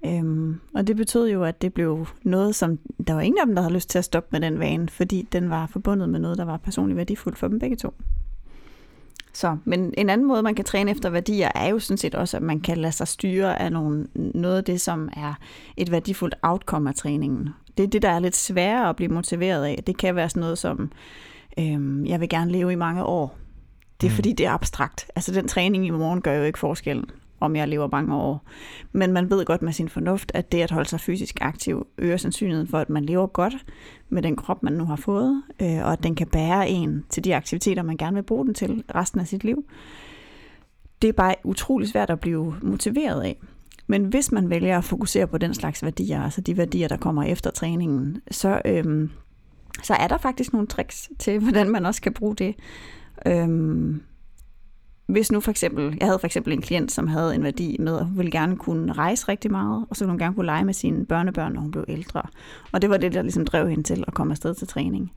Øhm, og det betød jo, at det blev noget, som der var ingen af dem, der havde lyst til at stoppe med den vane, fordi den var forbundet med noget, der var personligt værdifuldt for dem begge to. Så, men en anden måde, man kan træne efter værdier, er jo sådan set også, at man kan lade sig styre af nogle, noget af det, som er et værdifuldt outcome af træningen. Det er det, der er lidt sværere at blive motiveret af. Det kan være sådan noget som, øhm, jeg vil gerne leve i mange år. Det er mm. fordi, det er abstrakt. Altså den træning i morgen gør jo ikke forskellen om jeg lever mange år. Men man ved godt med sin fornuft, at det at holde sig fysisk aktiv øger sandsynligheden for, at man lever godt med den krop, man nu har fået, øh, og at den kan bære en til de aktiviteter, man gerne vil bruge den til resten af sit liv. Det er bare utrolig svært at blive motiveret af. Men hvis man vælger at fokusere på den slags værdier, altså de værdier, der kommer efter træningen, så, øhm, så er der faktisk nogle tricks til, hvordan man også kan bruge det. Øhm, hvis nu for eksempel, jeg havde for eksempel en klient, som havde en værdi med, at hun ville gerne kunne rejse rigtig meget, og så ville hun gerne kunne lege med sine børnebørn, når hun blev ældre. Og det var det, der ligesom drev hende til at komme afsted til træning.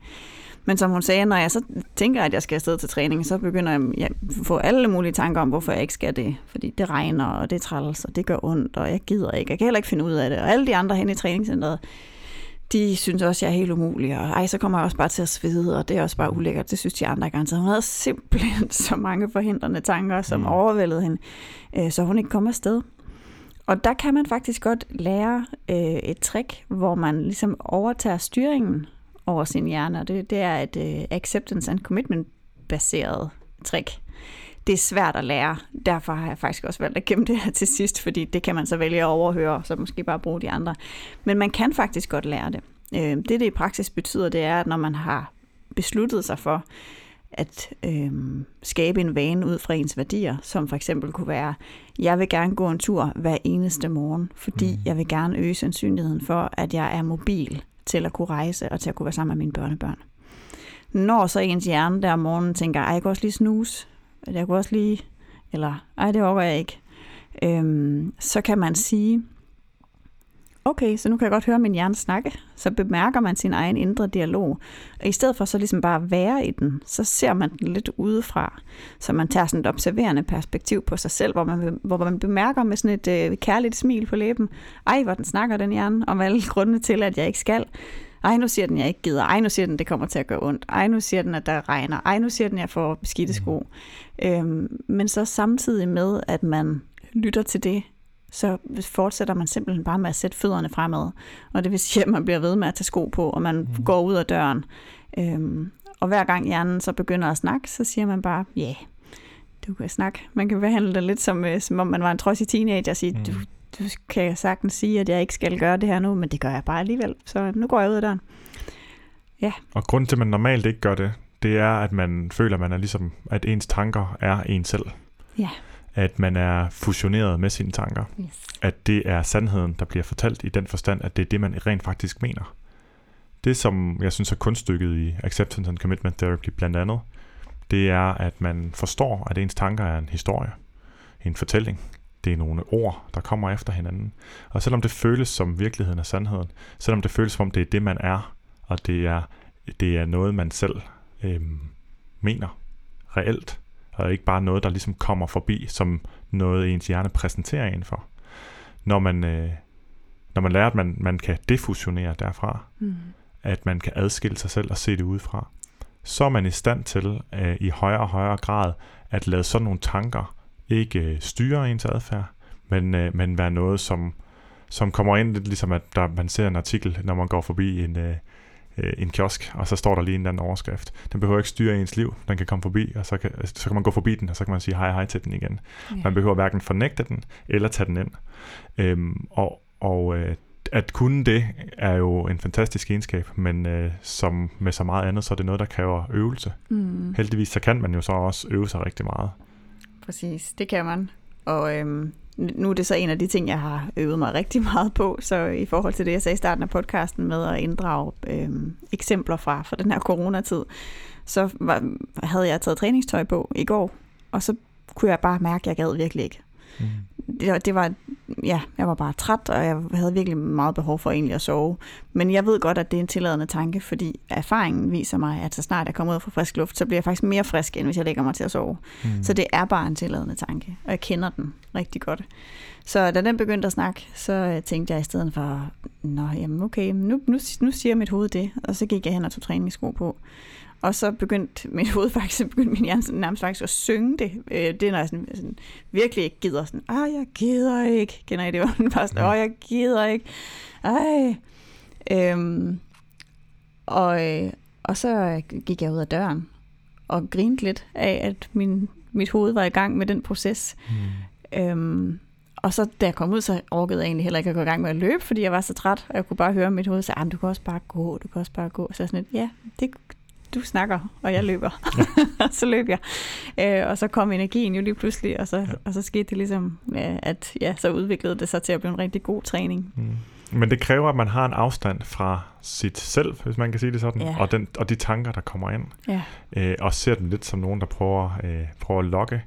Men som hun sagde, når jeg så tænker, at jeg skal afsted til træning, så begynder jeg at få alle mulige tanker om, hvorfor jeg ikke skal det. Fordi det regner, og det træls, og det gør ondt, og jeg gider ikke. Jeg kan heller ikke finde ud af det. Og alle de andre hen i træningscenteret, de synes også, jeg er helt umulig, og ej, så kommer jeg også bare til at svede, og det er også bare ulækkert, det synes de andre garanteret. Hun havde simpelthen så mange forhindrende tanker, som mm. overvældede hende, øh, så hun ikke kom afsted. Og der kan man faktisk godt lære øh, et trick, hvor man ligesom overtager styringen over sin hjerne, og det, det er et uh, øh, acceptance and commitment baseret trick. Det er svært at lære, derfor har jeg faktisk også valgt at gemme det her til sidst, fordi det kan man så vælge at overhøre, så måske bare bruge de andre. Men man kan faktisk godt lære det. Øh, det, det i praksis betyder, det er, at når man har besluttet sig for, at øh, skabe en vane ud fra ens værdier, som for eksempel kunne være, jeg vil gerne gå en tur hver eneste morgen, fordi mm. jeg vil gerne øge sandsynligheden for, at jeg er mobil til at kunne rejse og til at kunne være sammen med mine børnebørn. Når så ens hjerne der om morgenen tænker, ej, jeg kan også lige snuse, jeg kunne også lige, eller ej, det overgår jeg ikke, øhm, så kan man sige, okay, så nu kan jeg godt høre min hjerne snakke. Så bemærker man sin egen indre dialog. Og i stedet for så ligesom bare at være i den, så ser man den lidt udefra. Så man tager sådan et observerende perspektiv på sig selv, hvor man, hvor man bemærker med sådan et øh, kærligt smil på læben, ej, hvor den snakker den hjerne, om alle grundene til, at jeg ikke skal. Ej, nu siger den, jeg ikke gider. Ej, nu siger den, det kommer til at gøre ondt. Ej, nu siger den, at der regner. Ej, nu siger den, jeg får beskidte sko. Mm. Øhm, men så samtidig med, at man lytter til det, så fortsætter man simpelthen bare med at sætte fødderne fremad. Og det vil sige, at man bliver ved med at tage sko på, og man mm. går ud af døren. Øhm, og hver gang hjernen så begynder at snakke, så siger man bare, ja, yeah, du kan snakke. Man kan behandle det lidt som, øh, som om man var en trodsig teenager og sige, mm. du, du kan sagtens sige, at jeg ikke skal gøre det her nu, men det gør jeg bare alligevel. Så nu går jeg ud af døren. Ja. Og grunden til, at man normalt ikke gør det, det er, at man føler, at man er ligesom, at ens tanker er en selv. Ja at man er fusioneret med sine tanker. Yes. At det er sandheden, der bliver fortalt i den forstand, at det er det, man rent faktisk mener. Det, som jeg synes er kunststykket i Acceptance and Commitment Therapy blandt andet, det er, at man forstår, at ens tanker er en historie, en fortælling. Det er nogle ord, der kommer efter hinanden. Og selvom det føles som virkeligheden og sandheden, selvom det føles som om det er det, man er, og det er, det er noget, man selv øhm, mener reelt, og ikke bare noget, der ligesom kommer forbi som noget, ens hjerne præsenterer en for. Når man, øh, når man lærer, at man, man kan defusionere derfra, mm. at man kan adskille sig selv og se det udefra, så er man i stand til øh, i højere og højere grad at lade sådan nogle tanker ikke øh, styre ens adfærd, men, øh, men være noget, som, som kommer ind lidt ligesom, at der, man ser en artikel, når man går forbi en, øh, øh, en kiosk, og så står der lige en anden overskrift. Den behøver ikke styre ens liv. Den kan komme forbi, og så kan, så kan man gå forbi den, og så kan man sige hej hej til den igen. Ja. Man behøver hverken fornægte den, eller tage den ind. Øhm, og og øh, at kunne det er jo en fantastisk egenskab, men øh, som med så meget andet, så er det noget, der kræver øvelse. Mm. Heldigvis så kan man jo så også øve sig rigtig meget. Præcis, det kan man. Og øhm, nu er det så en af de ting, jeg har øvet mig rigtig meget på, så i forhold til det, jeg sagde i starten af podcasten med at inddrage øh, eksempler fra, fra den her coronatid, så var, havde jeg taget træningstøj på i går, og så kunne jeg bare mærke, at jeg gad virkelig ikke. Mm det, det var, ja, jeg var bare træt, og jeg havde virkelig meget behov for egentlig at sove. Men jeg ved godt, at det er en tilladende tanke, fordi erfaringen viser mig, at så snart jeg kommer ud fra frisk luft, så bliver jeg faktisk mere frisk, end hvis jeg lægger mig til at sove. Mm. Så det er bare en tilladende tanke, og jeg kender den rigtig godt. Så da den begyndte at snakke, så øh, tænkte jeg i stedet for, nå, jamen okay, nu, nu, nu siger mit hoved det, og så gik jeg hen og tog træningssko på. Og så begyndte mit hoved faktisk, begyndte min hjerne sådan, nærmest faktisk at synge det. Øh, det er, når jeg sådan, sådan, virkelig ikke gider sådan, ah, jeg gider ikke. Kender I det? Var bare sådan, åh, jeg gider ikke. Ej. Øhm, og, øh, og så gik jeg ud af døren og grinte lidt af, at min, mit hoved var i gang med den proces. Mm. Øhm, og så da jeg kom ud, så orkede jeg egentlig heller ikke at gå i gang med at løbe, fordi jeg var så træt, og jeg kunne bare høre mit hoved sige, du kan også bare gå, du kan også bare gå. Så sådan lidt, ja, det, du snakker, og jeg løber. Ja. så løb jeg. Øh, og så kom energien jo lige pludselig, og så, ja. og så skete det ligesom, at ja, så udviklede det sig til at blive en rigtig god træning. Mm. Men det kræver, at man har en afstand fra sit selv, hvis man kan sige det sådan, ja. og, den, og de tanker, der kommer ind. Ja. Øh, og ser dem lidt som nogen, der prøver, øh, prøver at lokke.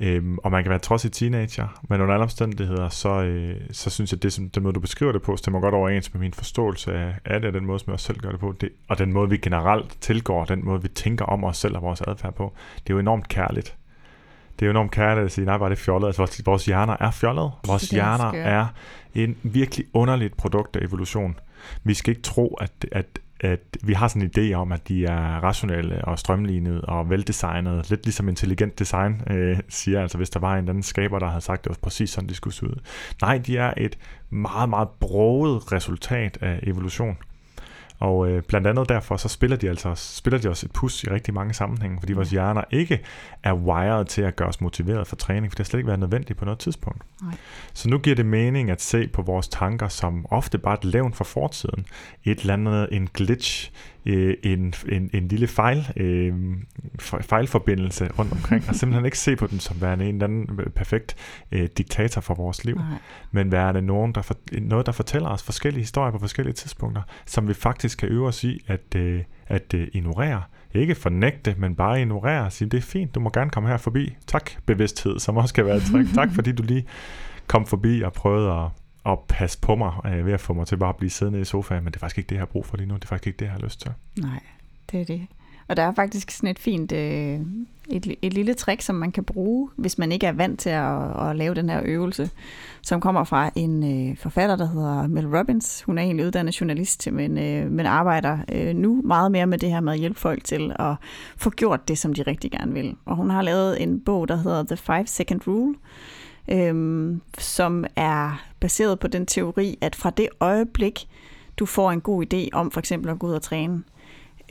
Øhm, og man kan være trods i teenager, men under alle omstændigheder, så, øh, så synes jeg, at det, som, den måde, du beskriver det på, stemmer godt overens med min forståelse af, af det, og den måde, som jeg også selv gør det på, det, og den måde, vi generelt tilgår, den måde, vi tænker om os selv og vores adfærd på, det er jo enormt kærligt. Det er jo enormt kærligt at sige, nej, bare det er fjollet. Altså, vores, vores hjerner er fjollet. Vores hjerner er en virkelig underligt produkt af evolution. Vi skal ikke tro, at, at, at vi har sådan en idé om, at de er rationelle og strømlignede og veldesignede, lidt ligesom intelligent design øh, siger, altså hvis der var en anden skaber, der havde sagt, at det var præcis sådan, de skulle se ud. Nej, de er et meget, meget broget resultat af evolution. Og øh, blandt andet derfor, så spiller de altså spiller de også et pus i rigtig mange sammenhænge, fordi vores hjerner ikke er wired til at gøre os motiveret for træning, for det har slet ikke været nødvendigt på noget tidspunkt. Nej. Så nu giver det mening at se på vores tanker som ofte bare et levn fra fortiden. Et eller andet, en glitch, øh, en, en, en lille fejl, øh, fejlforbindelse rundt omkring, og simpelthen ikke se på den som værende en eller anden øh, perfekt øh, diktator for vores liv, Nej. men værende nogen, der for, noget, der fortæller os forskellige historier på forskellige tidspunkter, som vi faktisk kan øve os i at, øh, at øh, ignorere. Ikke fornægte, men bare ignorere og sige, det er fint, du må gerne komme her forbi. Tak, bevidsthed, som også kan være et træk. tak, fordi du lige kom forbi og prøvede at at passe på mig øh, ved at få mig til bare at blive siddende i sofaen, men det er faktisk ikke det, jeg har brug for lige nu. Det er faktisk ikke det, jeg har lyst til. Nej, det er det. Og der er faktisk sådan et fint, øh, et, et lille trick, som man kan bruge, hvis man ikke er vant til at, at lave den her øvelse, som kommer fra en øh, forfatter, der hedder Mel Robbins. Hun er egentlig uddannet journalist, men, øh, men arbejder øh, nu meget mere med det her med at hjælpe folk til at få gjort det, som de rigtig gerne vil. Og hun har lavet en bog, der hedder The Five Second Rule, øhm, som er baseret på den teori, at fra det øjeblik, du får en god idé om for eksempel at gå ud og træne,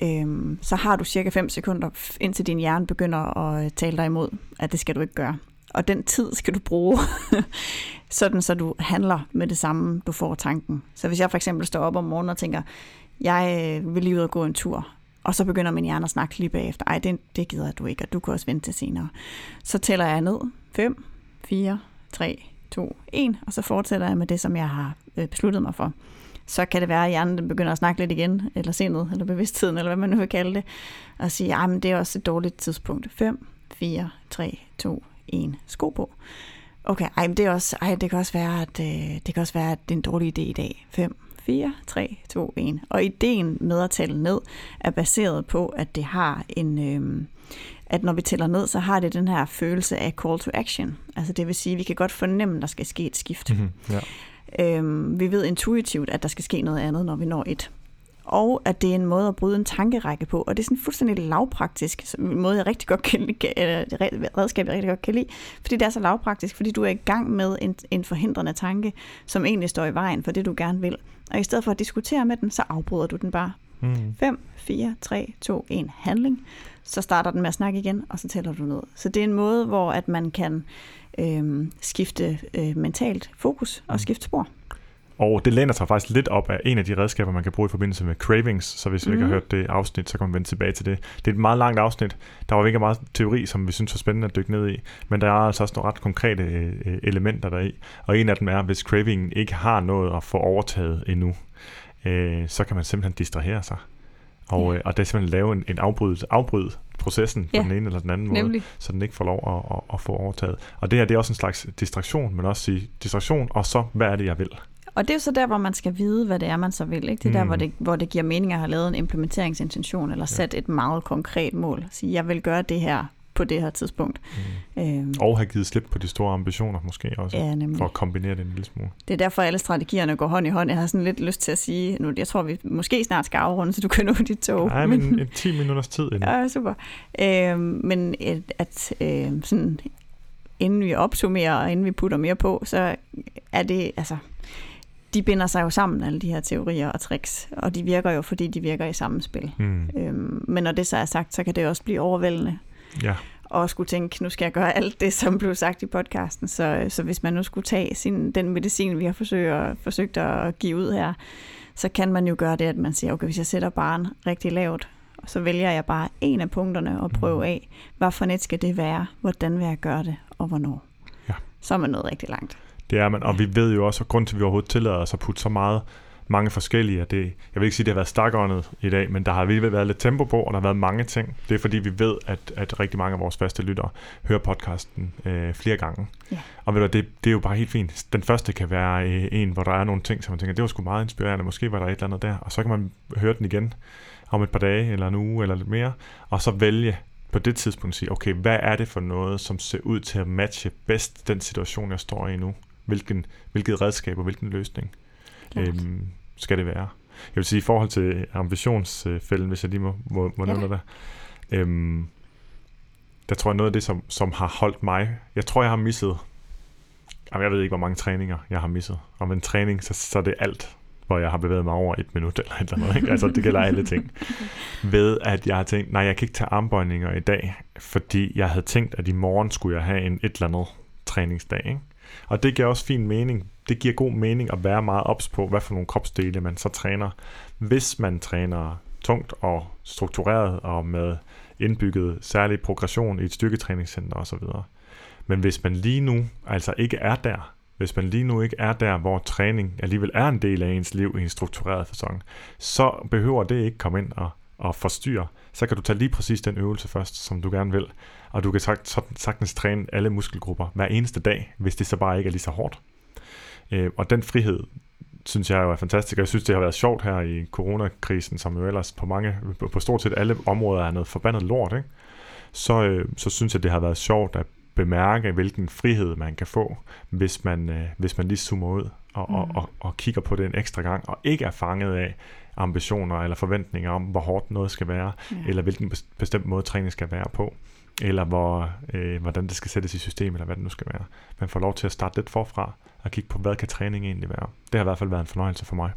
øhm, så har du cirka 5 sekunder, indtil din hjerne begynder at øh, tale dig imod, at det skal du ikke gøre. Og den tid skal du bruge, sådan så du handler med det samme, du får tanken. Så hvis jeg for eksempel står op om morgenen og tænker, jeg øh, vil lige ud og gå en tur, og så begynder min hjerne at snakke lige bagefter, ej, det, det gider du ikke, og du kan også vente til senere. Så tæller jeg ned, 5, 4, 3, 2, 1, og så fortsætter jeg med det, som jeg har øh, besluttet mig for. så kan det være, at hjernen den begynder at snakke lidt igen, eller sindet, eller bevidstheden, eller hvad man nu vil kalde det, og sige, at det er også et dårligt tidspunkt. 5, 4, 3, 2, 1, sko på. Okay, ej, men det, er også, ej, det kan også være, at øh, det kan også være, at det er en dårlig idé i dag. 5, 4, 3, 2, 1. Og ideen med at tælle ned er baseret på, at det har en... Øh, at når vi tæller ned, så har det den her følelse af call to action. Altså det vil sige, at vi kan godt fornemme, at der skal ske et skift. Mm-hmm, ja. Øhm, vi ved intuitivt, at der skal ske noget andet, når vi når et. Og at det er en måde at bryde en tankerække på. Og det er sådan fuldstændig lavpraktisk, en måde, jeg rigtig godt kan lide, redskab, jeg rigtig godt kan lide, fordi det er så lavpraktisk, fordi du er i gang med en, en forhindrende tanke, som egentlig står i vejen for det, du gerne vil. Og i stedet for at diskutere med den, så afbryder du den bare. 5, 4, 3, 2, 1 handling. Så starter den med at snakke igen, og så tæller du ned. Så det er en måde, hvor at man kan øh, skifte øh, mentalt fokus og mm. skifte spor. Og det læner sig faktisk lidt op af en af de redskaber, man kan bruge i forbindelse med cravings. Så hvis mm. ikke har hørt det afsnit, så kan man vende tilbage til det. Det er et meget langt afsnit. Der var ikke meget teori, som vi synes var spændende at dykke ned i. Men der er altså også nogle ret konkrete øh, elementer deri. Og en af dem er, hvis cravingen ikke har noget at få overtaget endnu, øh, så kan man simpelthen distrahere sig. Og, ja. øh, og det er simpelthen lave en, en afbrydelse, afbryde processen på ja. den ene eller den anden Nemlig. måde, så den ikke får lov at, at, at få overtaget. Og det her det er også en slags distraktion, men også sige distraktion, og så hvad er det, jeg vil? Og det er jo så der, hvor man skal vide, hvad det er, man så vil. Ikke? Det er mm. der, hvor det, hvor det giver mening at have lavet en implementeringsintention, eller sat ja. et meget konkret mål. Sige, jeg vil gøre det her på det her tidspunkt. Mm. Øhm. Og have givet slip på de store ambitioner måske også, ja, for at kombinere det en lille smule. Det er derfor, alle strategierne går hånd i hånd. Jeg har sådan lidt lyst til at sige, nu, jeg tror, vi måske snart skal afrunde, så du kan nå dit tog. Nej, men, men 10 minutters tid inden. Ja, super. Øhm, men at, at øh, sådan, inden vi opsummerer, og inden vi putter mere på, så er det, altså, de binder sig jo sammen, alle de her teorier og tricks, og de virker jo, fordi de virker i samspil. Mm. Øhm, men når det så er sagt, så kan det også blive overvældende. Ja. Og skulle tænke, nu skal jeg gøre alt det, som blev sagt i podcasten. Så, så hvis man nu skulle tage sin, den medicin, vi har forsøgt, forsøgt at give ud her, så kan man jo gøre det, at man siger, okay, hvis jeg sætter barn rigtig lavt, så vælger jeg bare en af punkterne og prøve af, hvad for net skal det være, hvordan vil jeg gøre det, og hvornår. Ja. Så er man nået rigtig langt. Det er man, og vi ved jo også, at grund til, at vi overhovedet tillader os at putte så meget mange forskellige. Det, jeg vil ikke sige, at det har været stakåndet i dag, men der har virkelig været lidt tempo på, og der har været mange ting. Det er fordi, vi ved, at, at rigtig mange af vores faste lyttere hører podcasten øh, flere gange. Ja. Og ved du, det, det er jo bare helt fint. Den første kan være øh, en, hvor der er nogle ting, som man tænker, det var sgu meget inspirerende, måske var der et eller andet der, og så kan man høre den igen om et par dage, eller en uge, eller lidt mere, og så vælge på det tidspunkt sige, okay, hvad er det for noget, som ser ud til at matche bedst den situation, jeg står i nu? Hvilken, hvilket redskab og hvilken løsning? øhm, skal det være. Jeg vil sige, i forhold til ambitionsfælden, hvis jeg lige må, må, må ja. nævne det, øhm, der tror jeg noget af det, som, som har holdt mig, jeg tror, jeg har misset, jamen, jeg ved ikke, hvor mange træninger jeg har misset. Om en træning, så, så er det alt, hvor jeg har bevæget mig over et minut eller et eller andet. Ikke? Altså, det gælder alle ting. Ved at jeg har tænkt, nej, jeg kan ikke tage armbøjninger i dag, fordi jeg havde tænkt, at i morgen skulle jeg have en et eller andet træningsdag. Ikke? Og det giver også fin mening. Det giver god mening at være meget ops på, hvad for nogle kropsdele man så træner. Hvis man træner tungt og struktureret og med indbygget særlig progression i et styrketræningscenter osv. Men hvis man lige nu altså ikke er der, hvis man lige nu ikke er der, hvor træning alligevel er en del af ens liv i en struktureret fasong, så behøver det ikke komme ind og, og forstyrre. Så kan du tage lige præcis den øvelse først, som du gerne vil, og du kan sagtens træne alle muskelgrupper hver eneste dag, hvis det så bare ikke er lige så hårdt. Øh, og den frihed, synes jeg jo er fantastisk, og jeg synes, det har været sjovt her i coronakrisen, som jo ellers på mange, på stort set alle områder er noget forbandet lort, ikke? Så, øh, så synes jeg, det har været sjovt at bemærke, hvilken frihed man kan få, hvis man, øh, hvis man lige zoomer ud og, mm. og, og, og kigger på det en ekstra gang, og ikke er fanget af ambitioner eller forventninger om, hvor hårdt noget skal være, ja. eller hvilken bestemt måde træning skal være på eller hvor, øh, hvordan det skal sættes i system, eller hvad det nu skal være. Man får lov til at starte lidt forfra, og kigge på, hvad kan træning egentlig være. Det har i hvert fald været en fornøjelse for mig.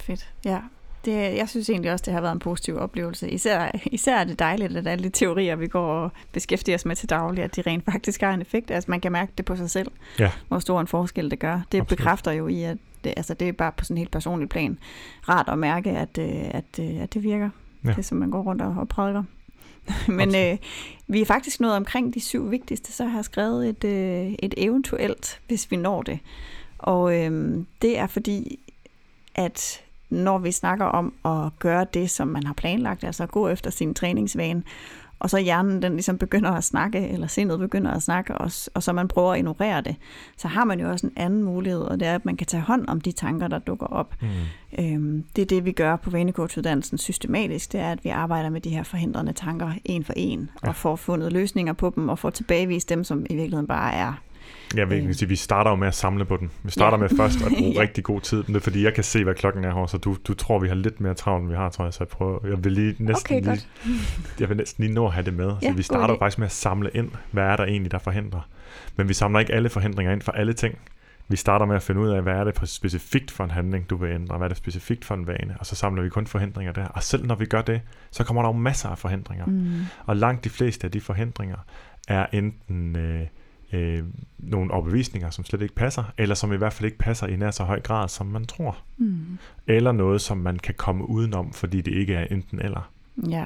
Fedt, ja. Det, jeg synes egentlig også, det har været en positiv oplevelse. Især, især er det dejligt, at alle de teorier, vi går og beskæftiger os med til daglig, at de rent faktisk har en effekt. Altså man kan mærke det på sig selv, ja. hvor stor en forskel det gør. Det Absolut. bekræfter jo i, at det, altså, det er bare på sådan en helt personlig plan rart at mærke, at, øh, at, at, øh, at det virker. Ja. Det som man går rundt og, og prædiker. Men øh, vi er faktisk nået omkring de syv vigtigste, så har jeg skrevet et, øh, et eventuelt, hvis vi når det. Og øh, det er fordi, at når vi snakker om at gøre det, som man har planlagt, altså at gå efter sin træningsvane, og så hjernen den ligesom begynder at snakke, eller sindet begynder at snakke, og, og så man prøver at ignorere det, så har man jo også en anden mulighed, og det er, at man kan tage hånd om de tanker, der dukker op. Mm. Øhm, det er det, vi gør på vanecoachuddannelsen systematisk, det er, at vi arbejder med de her forhindrende tanker en for en, ja. og får fundet løsninger på dem, og får tilbagevist dem, som i virkeligheden bare er Ja, vi, øh. sige, vi starter jo med at samle på den. Vi starter ja. med først at bruge ja. rigtig god tid, men det er fordi, jeg kan se, hvad klokken er her, så du, du tror, vi har lidt mere travlt, end vi har, tror jeg, så jeg prøver, jeg vil lige næsten okay, lige, jeg vil næsten lige nå at have det med. Ja, så vi starter jo faktisk med at samle ind, hvad er der egentlig, der forhindrer. Men vi samler ikke alle forhindringer ind for alle ting. Vi starter med at finde ud af, hvad er det specifikt for en handling, du vil ændre, hvad er det specifikt for en vane, og så samler vi kun forhindringer der. Og selv når vi gør det, så kommer der jo masser af forhindringer. Mm. Og langt de fleste af de forhindringer er enten øh, øh, nogle overbevisninger, som slet ikke passer, eller som i hvert fald ikke passer i nær så høj grad, som man tror. Mm. Eller noget, som man kan komme udenom, fordi det ikke er enten eller. Ja.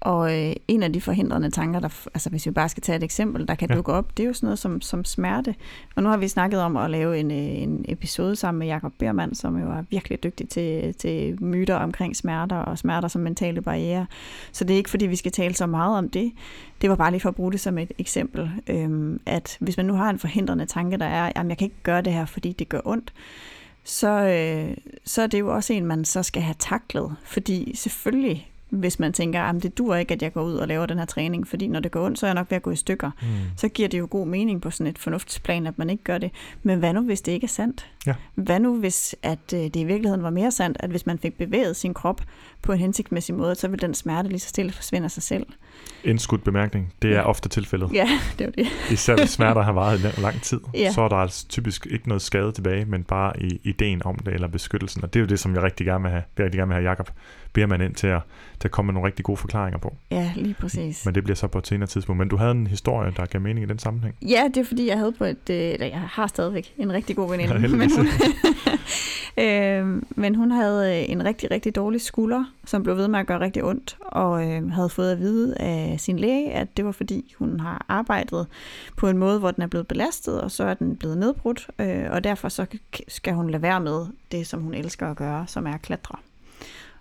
Og øh, en af de forhindrende tanker, der, altså hvis vi bare skal tage et eksempel, der kan ja. dukke op, det er jo sådan noget som, som smerte. Og nu har vi snakket om at lave en, øh, en episode sammen med Jakob Bermann, som jo er virkelig dygtig til, til myter omkring smerter og smerter som mentale barriere. Så det er ikke fordi, vi skal tale så meget om det. Det var bare lige for at bruge det som et eksempel, øhm, at hvis man nu har en forhindrende tanke, der er, at jeg kan ikke gøre det her, fordi det gør ondt, så, øh, så er det jo også en, man så skal have taklet. Fordi selvfølgelig hvis man tænker, at det dur ikke, at jeg går ud og laver den her træning, fordi når det går ondt, så er jeg nok ved at gå i stykker. Mm. Så giver det jo god mening på sådan et fornuftsplan, at man ikke gør det. Men hvad nu, hvis det ikke er sandt? Ja. Hvad nu, hvis at øh, det i virkeligheden var mere sandt, at hvis man fik bevæget sin krop på en hensigtsmæssig måde, så vil den smerte lige så stille forsvinde af sig selv? Indskudt bemærkning. Det er ja. ofte tilfældet. Ja, det er det. Især hvis smerter har varet i lang tid, ja. så er der altså typisk ikke noget skade tilbage, men bare i ideen om det, eller beskyttelsen. Og det er jo det, som jeg rigtig gerne vil have, jeg rigtig gerne vil have Jacob man ind til at, til at komme med nogle rigtig gode forklaringer på. Ja, lige præcis. Men det bliver så på et senere tidspunkt. Men du havde en historie, der gav mening i den sammenhæng. Ja, det er fordi, jeg havde på et, øh, eller jeg har stadigvæk en rigtig god veninde. Ja, men, hun, øh, men hun havde øh, en rigtig, rigtig dårlig skulder, som blev ved med at gøre rigtig ondt, og øh, havde fået at vide af sin læge, at det var fordi, hun har arbejdet på en måde, hvor den er blevet belastet, og så er den blevet nedbrudt, øh, og derfor så skal hun lade være med det, som hun elsker at gøre, som er at klatre.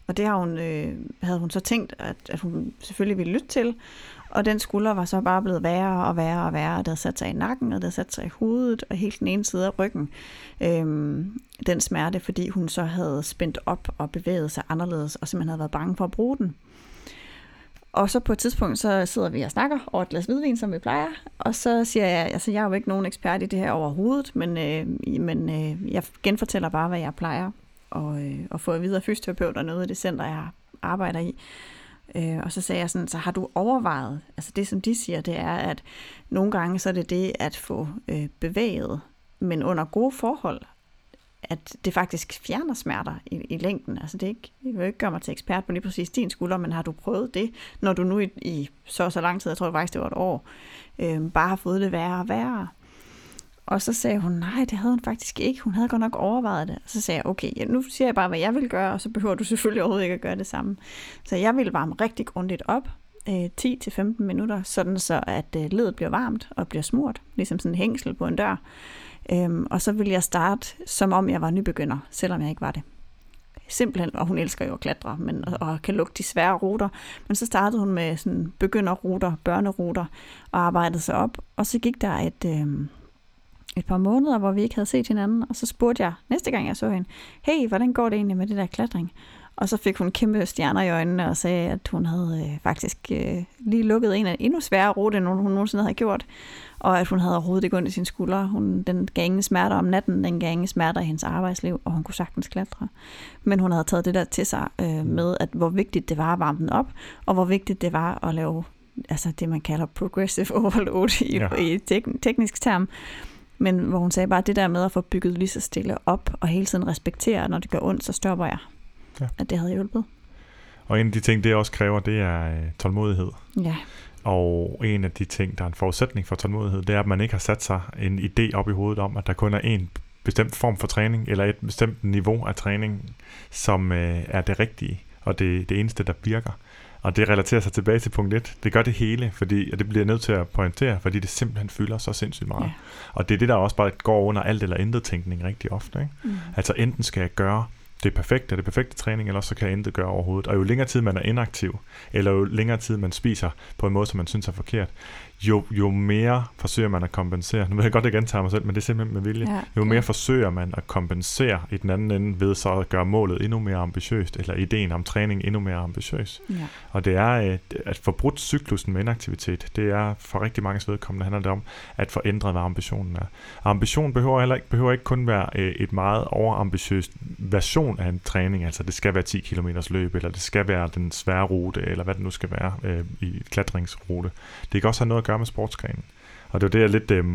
Og det har hun, øh, havde hun så tænkt, at, at hun selvfølgelig ville lytte til. Og den skulder var så bare blevet værre og værre og værre. Det havde sat sig i nakken, og det havde sat sig i hovedet, og helt den ene side af ryggen. Øhm, den smerte, fordi hun så havde spændt op og bevæget sig anderledes, og simpelthen havde været bange for at bruge den. Og så på et tidspunkt, så sidder vi og snakker over et glas hvidvin, som vi plejer. Og så siger jeg, altså jeg er jo ikke nogen ekspert i det her overhovedet, men, øh, men øh, jeg genfortæller bare, hvad jeg plejer og, øh, og få at vide af fysioterapeuter ude i det center, jeg arbejder i. Øh, og så sagde jeg sådan, så har du overvejet, altså det som de siger, det er, at nogle gange så er det det at få øh, bevæget, men under gode forhold, at det faktisk fjerner smerter i, i længden. Altså det er ikke, jeg vil ikke gøre mig til ekspert på lige præcis din skulder, men har du prøvet det, når du nu i, i så så lang tid, jeg tror faktisk det var et år, øh, bare har fået det værre og værre. Og så sagde hun, nej, det havde hun faktisk ikke. Hun havde godt nok overvejet det. Og så sagde jeg, okay, ja, nu siger jeg bare, hvad jeg vil gøre, og så behøver du selvfølgelig overhovedet ikke at gøre det samme. Så jeg ville varme rigtig grundigt op, øh, 10-15 minutter, sådan så at øh, ledet bliver varmt og bliver smurt, ligesom sådan en hængsel på en dør. Øhm, og så ville jeg starte, som om jeg var nybegynder, selvom jeg ikke var det. Simpelthen, og hun elsker jo at klatre, men, og, og kan lugte de svære ruter. Men så startede hun med sådan begynderruter, børneruter, og arbejdede sig op. Og så gik der et, øh, et par måneder, hvor vi ikke havde set hinanden, og så spurgte jeg næste gang, jeg så hende, hey, hvordan går det egentlig med det der klatring? Og så fik hun kæmpe stjerner i øjnene og sagde, at hun havde øh, faktisk øh, lige lukket en af endnu sværere rute, end hun nogensinde havde gjort. Og at hun havde overhovedet ikke ondt i sine skuldre. Hun, den gav ingen smerter om natten, den gav ingen smerter i hendes arbejdsliv, og hun kunne sagtens klatre. Men hun havde taget det der til sig øh, med, at hvor vigtigt det var at varme den op, og hvor vigtigt det var at lave altså det, man kalder progressive overload i, ja. i tek- teknisk term. Men hvor hun sagde bare, at det der med at få bygget lige så stille op, og hele tiden respektere, når det gør ondt, så stopper jeg. Ja. At det havde hjulpet. Og en af de ting, det også kræver, det er øh, tålmodighed. Ja. Og en af de ting, der er en forudsætning for tålmodighed, det er, at man ikke har sat sig en idé op i hovedet om, at der kun er en bestemt form for træning, eller et bestemt niveau af træning, som øh, er det rigtige, og det, det eneste, der virker. Og det relaterer sig tilbage til punkt 1. Det gør det hele, fordi, og det bliver jeg nødt til at pointere, fordi det simpelthen fylder så sindssygt meget. Ja. Og det er det, der også bare går under alt eller intet tænkning rigtig ofte. Ikke? Mm. Altså enten skal jeg gøre det perfekte, det perfekte træning, eller også så kan jeg intet gøre overhovedet. Og jo længere tid man er inaktiv, eller jo længere tid man spiser på en måde, som man synes er forkert, jo, jo mere forsøger man at kompensere. Nu ved jeg godt, at jeg gentager mig selv, men det er simpelthen med vilje. Ja, Jo mere forsøger man at kompensere i den anden ende ved så at gøre målet endnu mere ambitiøst, eller ideen om træning endnu mere ambitiøs. Ja. Og det er øh, at få brudt cyklusen med inaktivitet. Det er for rigtig mange vedkommende handler det om at få ændret, hvad ambitionen er. Ambition behøver, heller ikke, behøver ikke kun være øh, et meget overambitiøst version af en træning. Altså det skal være 10 km løb, eller det skal være den svære rute, eller hvad det nu skal være øh, i klatringsrute. Det kan også have noget at gøre med sportsgrenen. Og det var det, jeg lidt øh,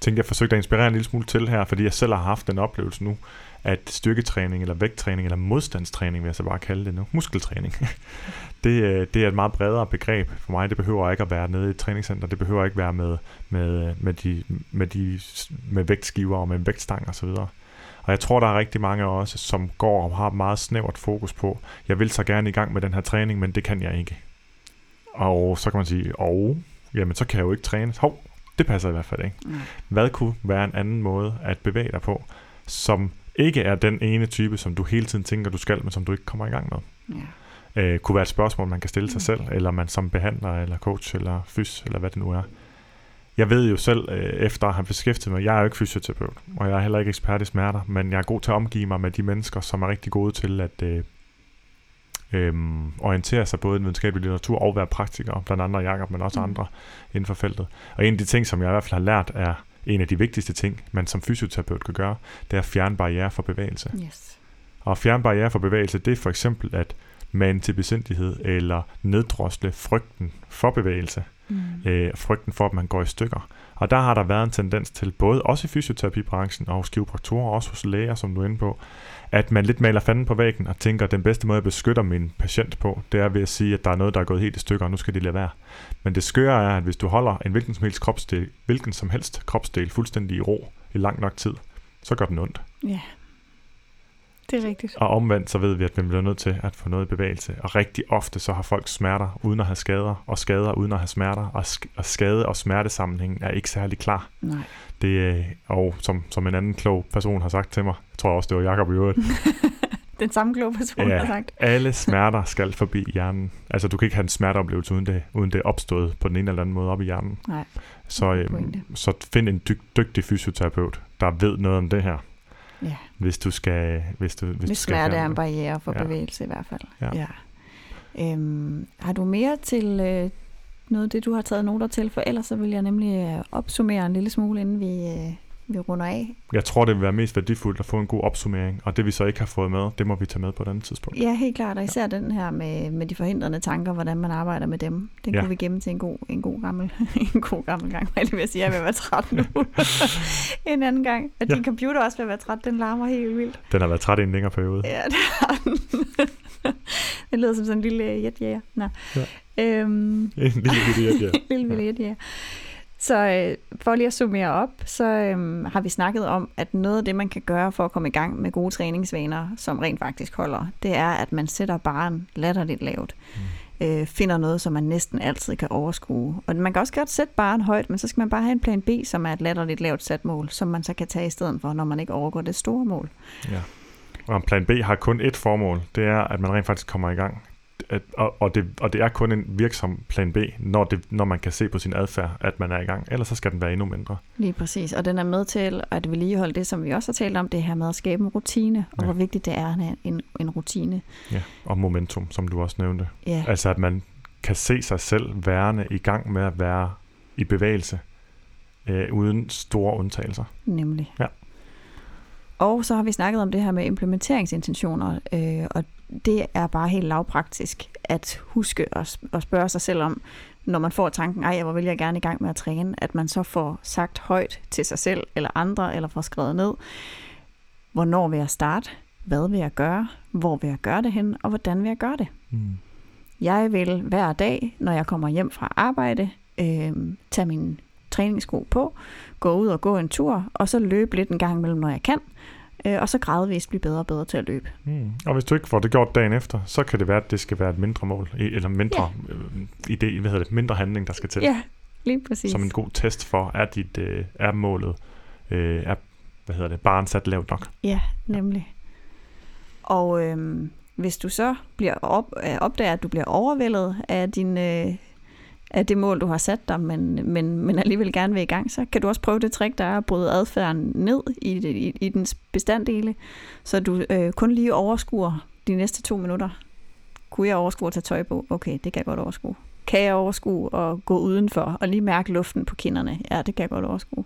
tænkte, jeg forsøgte at inspirere en lille smule til her, fordi jeg selv har haft den oplevelse nu, at styrketræning, eller vægttræning, eller modstandstræning, vil jeg så bare kalde det nu, muskeltræning, det, øh, det er et meget bredere begreb for mig. Det behøver ikke at være nede i et træningscenter, det behøver ikke være med, med, øh, med, de, med, de, med vægtskiver og med en vægtstang osv. Og jeg tror, der er rigtig mange også, som går og har meget snævert fokus på, jeg vil så gerne i gang med den her træning, men det kan jeg ikke. Og så kan man sige, og jamen så kan jeg jo ikke træne. Hov, det passer i hvert fald ikke. Nej. Hvad kunne være en anden måde at bevæge dig på, som ikke er den ene type, som du hele tiden tænker, du skal, men som du ikke kommer i gang med? Ja. Øh, kunne være et spørgsmål, man kan stille sig Mm. selv, eller man som behandler, eller coach, eller fys, eller hvad det nu er. Jeg ved jo selv, øh, efter at have beskæftiget mig, jeg er jo ikke fysioterapeut, og jeg er heller ikke ekspert i smerter, men jeg er god til at omgive mig med de mennesker, som er rigtig gode til at øh, øh, orientere sig både i den videnskabelige litteratur og være praktikere, blandt andre Jacob, men også Mm. andre inden for feltet. Og en af de ting, som jeg i hvert fald har lært, er en af de vigtigste ting, man som fysioterapeut kan gøre, det er at fjerne barriere for bevægelse. Yes. Og at fjerne barriere for bevægelse, det er for eksempel at mane til besindighed eller neddrosle frygten for bevægelse, Mm. øh, frygten for, at man går i stykker. Og der har der været en tendens til, både også i fysioterapibranchen og hos kiropraktorer, og også hos læger, som du er inde på, at man lidt maler fanden på væggen og tænker, at den bedste måde at beskytte min patient på, det er ved at sige, at der er noget, der er gået helt i stykker, og nu skal de lade være. Men det skøre er, at hvis du holder en hvilken som helst kropsdel, hvilken som helst kropsdel fuldstændig i ro i lang nok tid, så gør den ondt. Ja. Det er rigtigt. Og omvendt så ved vi, at vi bliver nødt til at få noget i bevægelse. Og rigtig ofte så har folk smerter uden at have skader, og skader uden at have smerter, og, sk- og skade- og smertesammenhængen er ikke særlig klar. Nej. Det, øh, og som, som en anden klog person har sagt til mig, jeg tror også, det var Jacob i øvrigt, Den samme kloge person Ja. har sagt. alle smerter skal forbi hjernen. Altså du kan ikke have en smerteoplevelse, uden det, uden det er opstået på den ene eller anden måde op i hjernen. Nej. Så, øh, Pointe. så find en dyg, dygtig fysioterapeut, der ved noget om det her, Ja. hvis du skal... Hvis, du, hvis, Hvis du skal smerte er en barriere for Ja. bevægelse i hvert fald. Ja. ja. Øhm, har du mere til øh, noget af det, du har taget noter til? For ellers så vil jeg nemlig øh, opsummere en lille smule, inden vi, øh, vi runder af. Jeg tror, det vil være mest værdifuldt at få en god opsummering, og det vi så ikke har fået med, det må vi tage med på et andet tidspunkt. Ja, helt klart. Og især den her med, med de forhindrende tanker, hvordan man arbejder med dem. Den Ja. ja. kunne vi gemme til en god, en god gammel, en god gammel gang. Hvad det, jeg vil sige? Jeg at være træt nu. en anden gang. Og Ja. din computer er også at være træt. Den larmer helt vildt. Den har været træt i en længere periode. Ja, det har den. den lyder som sådan en lille jetjæger. Nå. Ja. Øhm, En lille bitte ja. lille lille jetjæger. Så øh, for lige at summere op, så øhm, har vi snakket om, at noget af det, man kan gøre for at komme i gang med gode træningsvaner, som rent faktisk holder, det er, at man sætter baren latterligt lavt. Mm. Øh, finder noget, som man næsten altid kan overskue. Og man kan også godt sætte baren højt, men så skal man bare have en plan B, som er et latterligt lavt sat mål, som man så kan tage i stedet for, når man ikke overgår det store mål. ja. Og plan B har kun ét formål, det er, at man rent faktisk kommer i gang. At, og, og, det, og det er kun en virksom plan B, når, det, når man kan se på sin adfærd, at man er i gang. Ellers så skal den være endnu mindre. Lige præcis, og den er med til at vedligeholde det, som vi også har talt om, det her med at skabe en rutine, og Ja. hvor vigtigt det er en, en rutine. Ja. Og momentum, som du også nævnte. Ja, Altså at man kan se sig selv værende i gang med at være i bevægelse, øh, uden store undtagelser. nemlig. Ja. Og så har vi snakket om det her med implementeringsintentioner, øh, og det er bare helt lavpraktisk at huske at, at spørge sig selv om, når man får tanken, ej, hvor vil jeg gerne i gang med at træne, at man så får sagt højt til sig selv eller andre, eller får skrevet ned, hvornår vil jeg starte, hvad vil jeg gøre, hvor vil jeg gøre det hen, og hvordan vil jeg gøre det. Mm. Jeg vil hver dag, når jeg kommer hjem fra arbejde, øh, tage mine træningssko på, gå ud og gå en tur, og så løbe lidt en gang imellem, når jeg kan. Øh, og så gradvist blive bedre og bedre til at løbe. Mm. Og hvis du ikke får det gjort dagen efter, så kan det være, at det skal være et mindre mål, eller mindre ja. øh, idé, hvad hedder det, mindre handling, der skal til. Ja, lige præcis. Som en god test for, er, dit, øh, er målet, øh, er, hvad hedder det, barn sat lavt nok. Ja, nemlig. Og øhm, hvis du så bliver op, øh, opdager, at du bliver overvældet af, din, øh, af det mål, du har sat dig, men, men, men alligevel gerne vil i gang, så kan du også prøve det trick, der er at bryde adfærden ned i, i, i dens bestanddele, så du øh, kun lige overskuer de næste to minutter. Kunne jeg overskue at tage tøj på? Okay, det kan jeg godt overskue. Kan jeg overskue at gå udenfor og lige mærke luften på kinderne? Ja, det kan jeg godt overskue.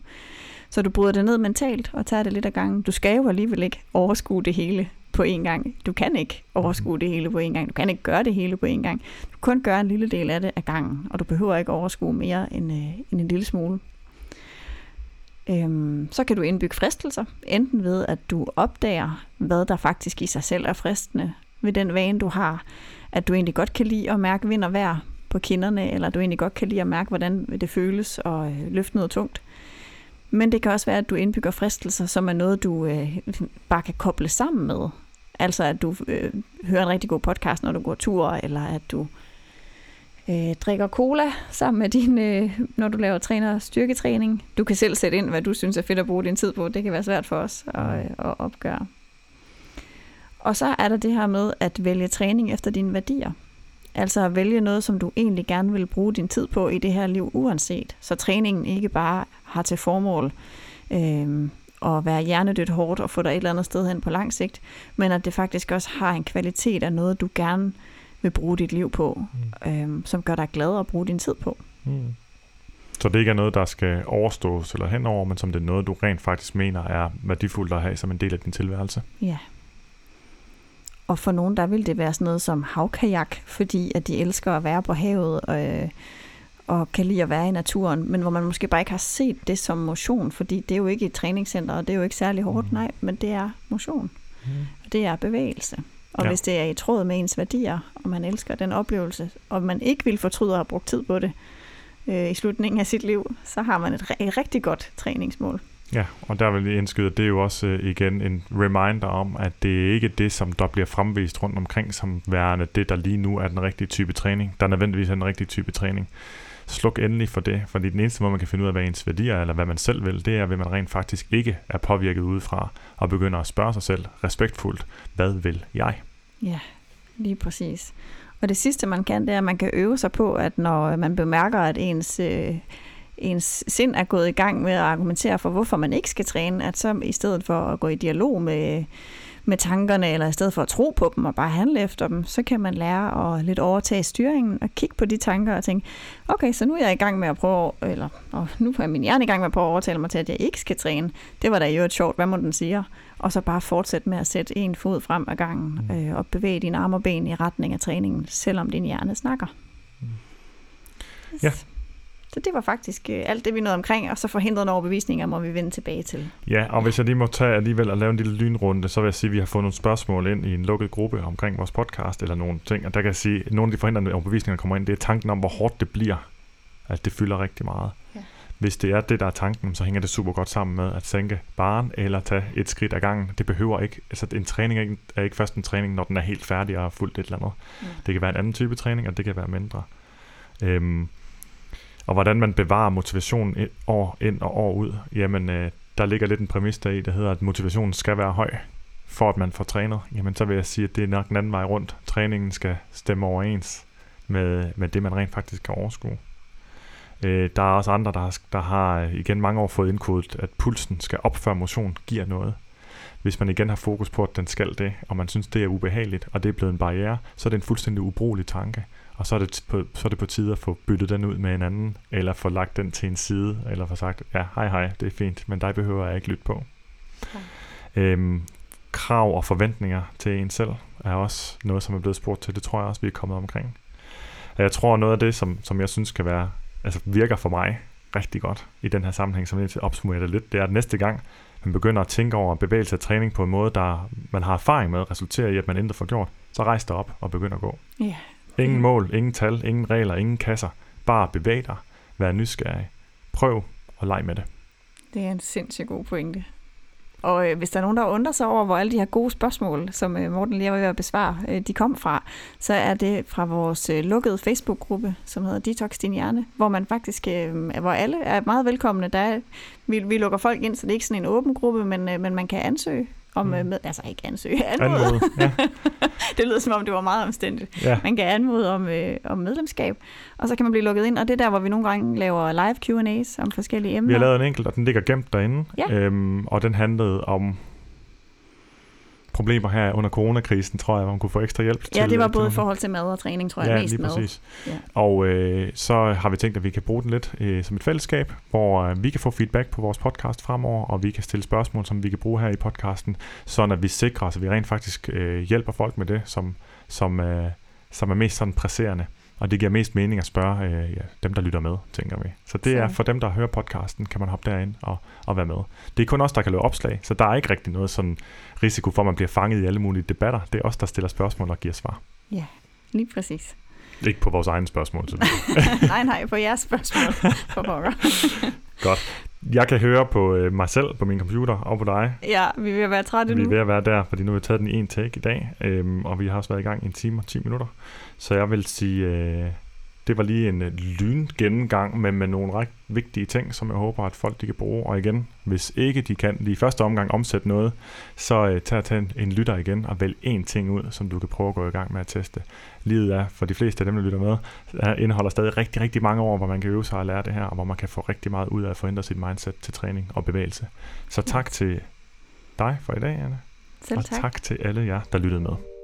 Så du bryder det ned mentalt og tager det lidt ad gangen. Du skal jo alligevel ikke overskue det hele på én gang. Du kan ikke overskue det hele på én gang. Du kan ikke gøre det hele på én gang. Du kan kun gøre en lille del af det ad gangen, og du behøver ikke overskue mere end, øh, end en lille smule. Øhm, så kan du indbygge fristelser, enten ved at du opdager, hvad der faktisk i sig selv er fristende ved den vane, du har. At du egentlig godt kan lide at mærke vind og vejr på kinderne, eller du egentlig godt kan lide at mærke, hvordan det føles at øh, løfte noget tungt. Men det kan også være, at du indbygger fristelser, som er noget, du øh, bare kan koble sammen med. Altså at du øh, hører en rigtig god podcast, når du går tur, eller at du øh, drikker cola sammen med din, øh, når du laver træner styrketræning. Du kan selv sætte ind, hvad du synes er fedt at bruge din tid på. Det kan være svært for os at, øh, at opgøre. Og så er der det her med at vælge træning efter dine værdier. Altså at vælge noget, som du egentlig gerne vil bruge din tid på i det her liv uanset. Så træningen ikke bare har til formål øh, at være hjernedødt hårdt og få dig et eller andet sted hen på lang sigt, men at det faktisk også har en kvalitet af noget, du gerne vil bruge dit liv på, mm. øh, som gør dig glad at bruge din tid på. Mm. Så det ikke er noget, der skal overstås eller henover, men som det er noget, du rent faktisk mener er værdifuldt at have som en del af din tilværelse. Ja. Og for nogen, der vil det være sådan noget som havkajak, fordi at de elsker at være på havet og, øh, og kan lide at være i naturen, men hvor man måske bare ikke har set det som motion, fordi det er jo ikke et træningscenter, og det er jo ikke særlig hårdt, mm. nej, men det er motion. Mm. Og det er bevægelse. Og ja. hvis det er i tråd med ens værdier, og man elsker den oplevelse, og man ikke vil fortryde at have brugt tid på det øh, i slutningen af sit liv, så har man et, et rigtig godt træningsmål. Ja, og der vil jeg indskyde, det er jo også øh, igen en reminder om, at det er ikke det, som der bliver fremvist rundt omkring, som værende det, der lige nu er den rigtige type træning, der nødvendigvis er den rigtige type træning. Sluk endelig for det, fordi den eneste måde, man kan finde ud af, hvad ens værdier er, eller hvad man selv vil, det er, ved man rent faktisk ikke er påvirket udefra, og begynder at spørge sig selv respektfuldt, hvad vil jeg? Ja, lige præcis. Og det sidste, man kan, det er, at man kan øve sig på, at når man bemærker, at ens... Øh, ens sind er gået i gang med at argumentere for, hvorfor man ikke skal træne, at så i stedet for at gå i dialog med, med tankerne, eller i stedet for at tro på dem og bare handle efter dem, så kan man lære at lidt overtage styringen og kigge på de tanker og tænke, okay, så nu er jeg i gang med at prøve, eller og nu er min hjerne i gang med at prøve at overtale mig til, at jeg ikke skal træne. Det var da jo et sjovt, hvad må den sige? Og så bare fortsætte med at sætte en fod frem ad gangen mm. øh, og bevæge dine arme og ben i retning af træningen, selvom din hjerne snakker. Yes. Ja, så det var faktisk øh, alt det, vi nåede omkring, og så forhindrede overbevisninger må vi vende tilbage til. Ja, og hvis jeg lige må tage alligevel og lave en lille lynrunde, så vil jeg sige, at vi har fået nogle spørgsmål ind i en lukket gruppe omkring vores podcast, eller nogle ting, og der kan jeg sige, at nogle af de forhindrende overbevisninger, der kommer ind, det er tanken om, hvor hårdt det bliver. At det fylder rigtig meget. Ja. Hvis det er det, der er tanken, så hænger det super godt sammen med at sænke baren eller tage et skridt ad gangen. Det behøver ikke, altså en træning er ikke, er ikke først en træning, når den er helt færdig og fuldt et eller andet. Ja. Det kan være en anden type træning, og det kan være mindre. Øhm, og hvordan man bevarer motivationen år ind og år ud, jamen øh, der ligger lidt en præmis der i, der hedder, at motivationen skal være høj, for at man får trænet. Jamen så vil jeg sige, at det er nok en anden vej rundt. Træningen skal stemme overens med, med det, man rent faktisk kan overskue. Øh, der er også andre, der har, der har øh, igen mange år fået indkodet, at pulsen skal op, før motion giver noget. Hvis man igen har fokus på, at den skal det, og man synes, det er ubehageligt, og det er blevet en barriere, så er det en fuldstændig ubrugelig tanke og så er, det på, så er det på tide at få byttet den ud med en anden, eller få lagt den til en side, eller få sagt, ja, hej hej, det er fint, men dig behøver jeg ikke lytte på. Okay. Øhm, krav og forventninger til en selv er også noget, som er blevet spurgt til. Det tror jeg også, vi er kommet omkring. Jeg tror, noget af det, som, som jeg synes kan være, altså virker for mig rigtig godt i den her sammenhæng, som jeg til opsummerer det lidt, det er, at næste gang man begynder at tænke over bevægelse og træning på en måde, der man har erfaring med, resulterer i, at man intet får gjort, så rejs dig op og begynd at gå. Ja, Ingen mål, ingen tal, ingen regler, ingen kasser. Bare bevæg dig. Vær nysgerrig. Prøv og leg med det. Det er en sindssygt god pointe. Og øh, hvis der er nogen, der undrer sig over, hvor alle de her gode spørgsmål, som øh, Morten lige var ved at besvare, øh, de kom fra, så er det fra vores øh, lukkede Facebook-gruppe, som hedder Detox Din Hjerne, hvor man faktisk, øh, hvor alle er meget velkomne. Der er, vi, vi lukker folk ind, så det er ikke sådan en åben gruppe, men, øh, men man kan ansøge om mm. med, altså ikke ansøge, anmode. anmode ja. det lyder som om, det var meget omstændigt. Ja. Man kan anmode om, øh, om medlemskab, og så kan man blive lukket ind, og det er der, hvor vi nogle gange laver live Q&A's om forskellige emner. Vi har lavet en enkelt, og den ligger gemt derinde, ja. øhm, og den handlede om problemer her under coronakrisen, tror jeg, hvor man kunne få ekstra hjælp. Ja, til, det var både i forhold til mad og træning, tror jeg, ja, mest lige mad. præcis. Ja. Og øh, så har vi tænkt, at vi kan bruge den lidt øh, som et fællesskab, hvor øh, vi kan få feedback på vores podcast fremover, og vi kan stille spørgsmål, som vi kan bruge her i podcasten, sådan at vi sikrer os, at vi rent faktisk øh, hjælper folk med det, som, som, øh, som er mest sådan presserende. Og det giver mest mening at spørge øh, ja, dem, der lytter med, tænker vi. Så det så. er for dem, der hører podcasten, kan man hoppe derind og, og være med. Det er kun os, der kan lave opslag, så der er ikke rigtig noget sådan risiko for, at man bliver fanget i alle mulige debatter. Det er os, der stiller spørgsmål og giver svar. Ja, lige præcis. Ikke på vores egne spørgsmål. nej, nej, på jeres spørgsmål. For pokker. Godt. Jeg kan høre på øh, mig selv på min computer og på dig. Ja, vi er ved at være trætte nu. Vi er ved at være der, fordi nu har vi taget den i en take i dag, øhm, og vi har også været i gang i en time og 10 minutter. Så jeg vil sige, øh, det var lige en øh, lyngennemgang med, med nogle ret vigtige ting, som jeg håber, at folk de kan bruge. Og igen, hvis ikke de kan lige i første omgang omsætte noget, så øh, tag, tag en, en lytter igen og vælg én ting ud, som du kan prøve at gå i gang med at teste. Livet er, for de fleste af dem, der lytter med, er, indeholder stadig rigtig, rigtig mange år, hvor man kan øve sig og lære det her, og hvor man kan få rigtig meget ud af at forændre sit mindset til træning og bevægelse. Så tak til dig for i dag, Anne. Selv og tak. tak til alle jer, der lyttede med.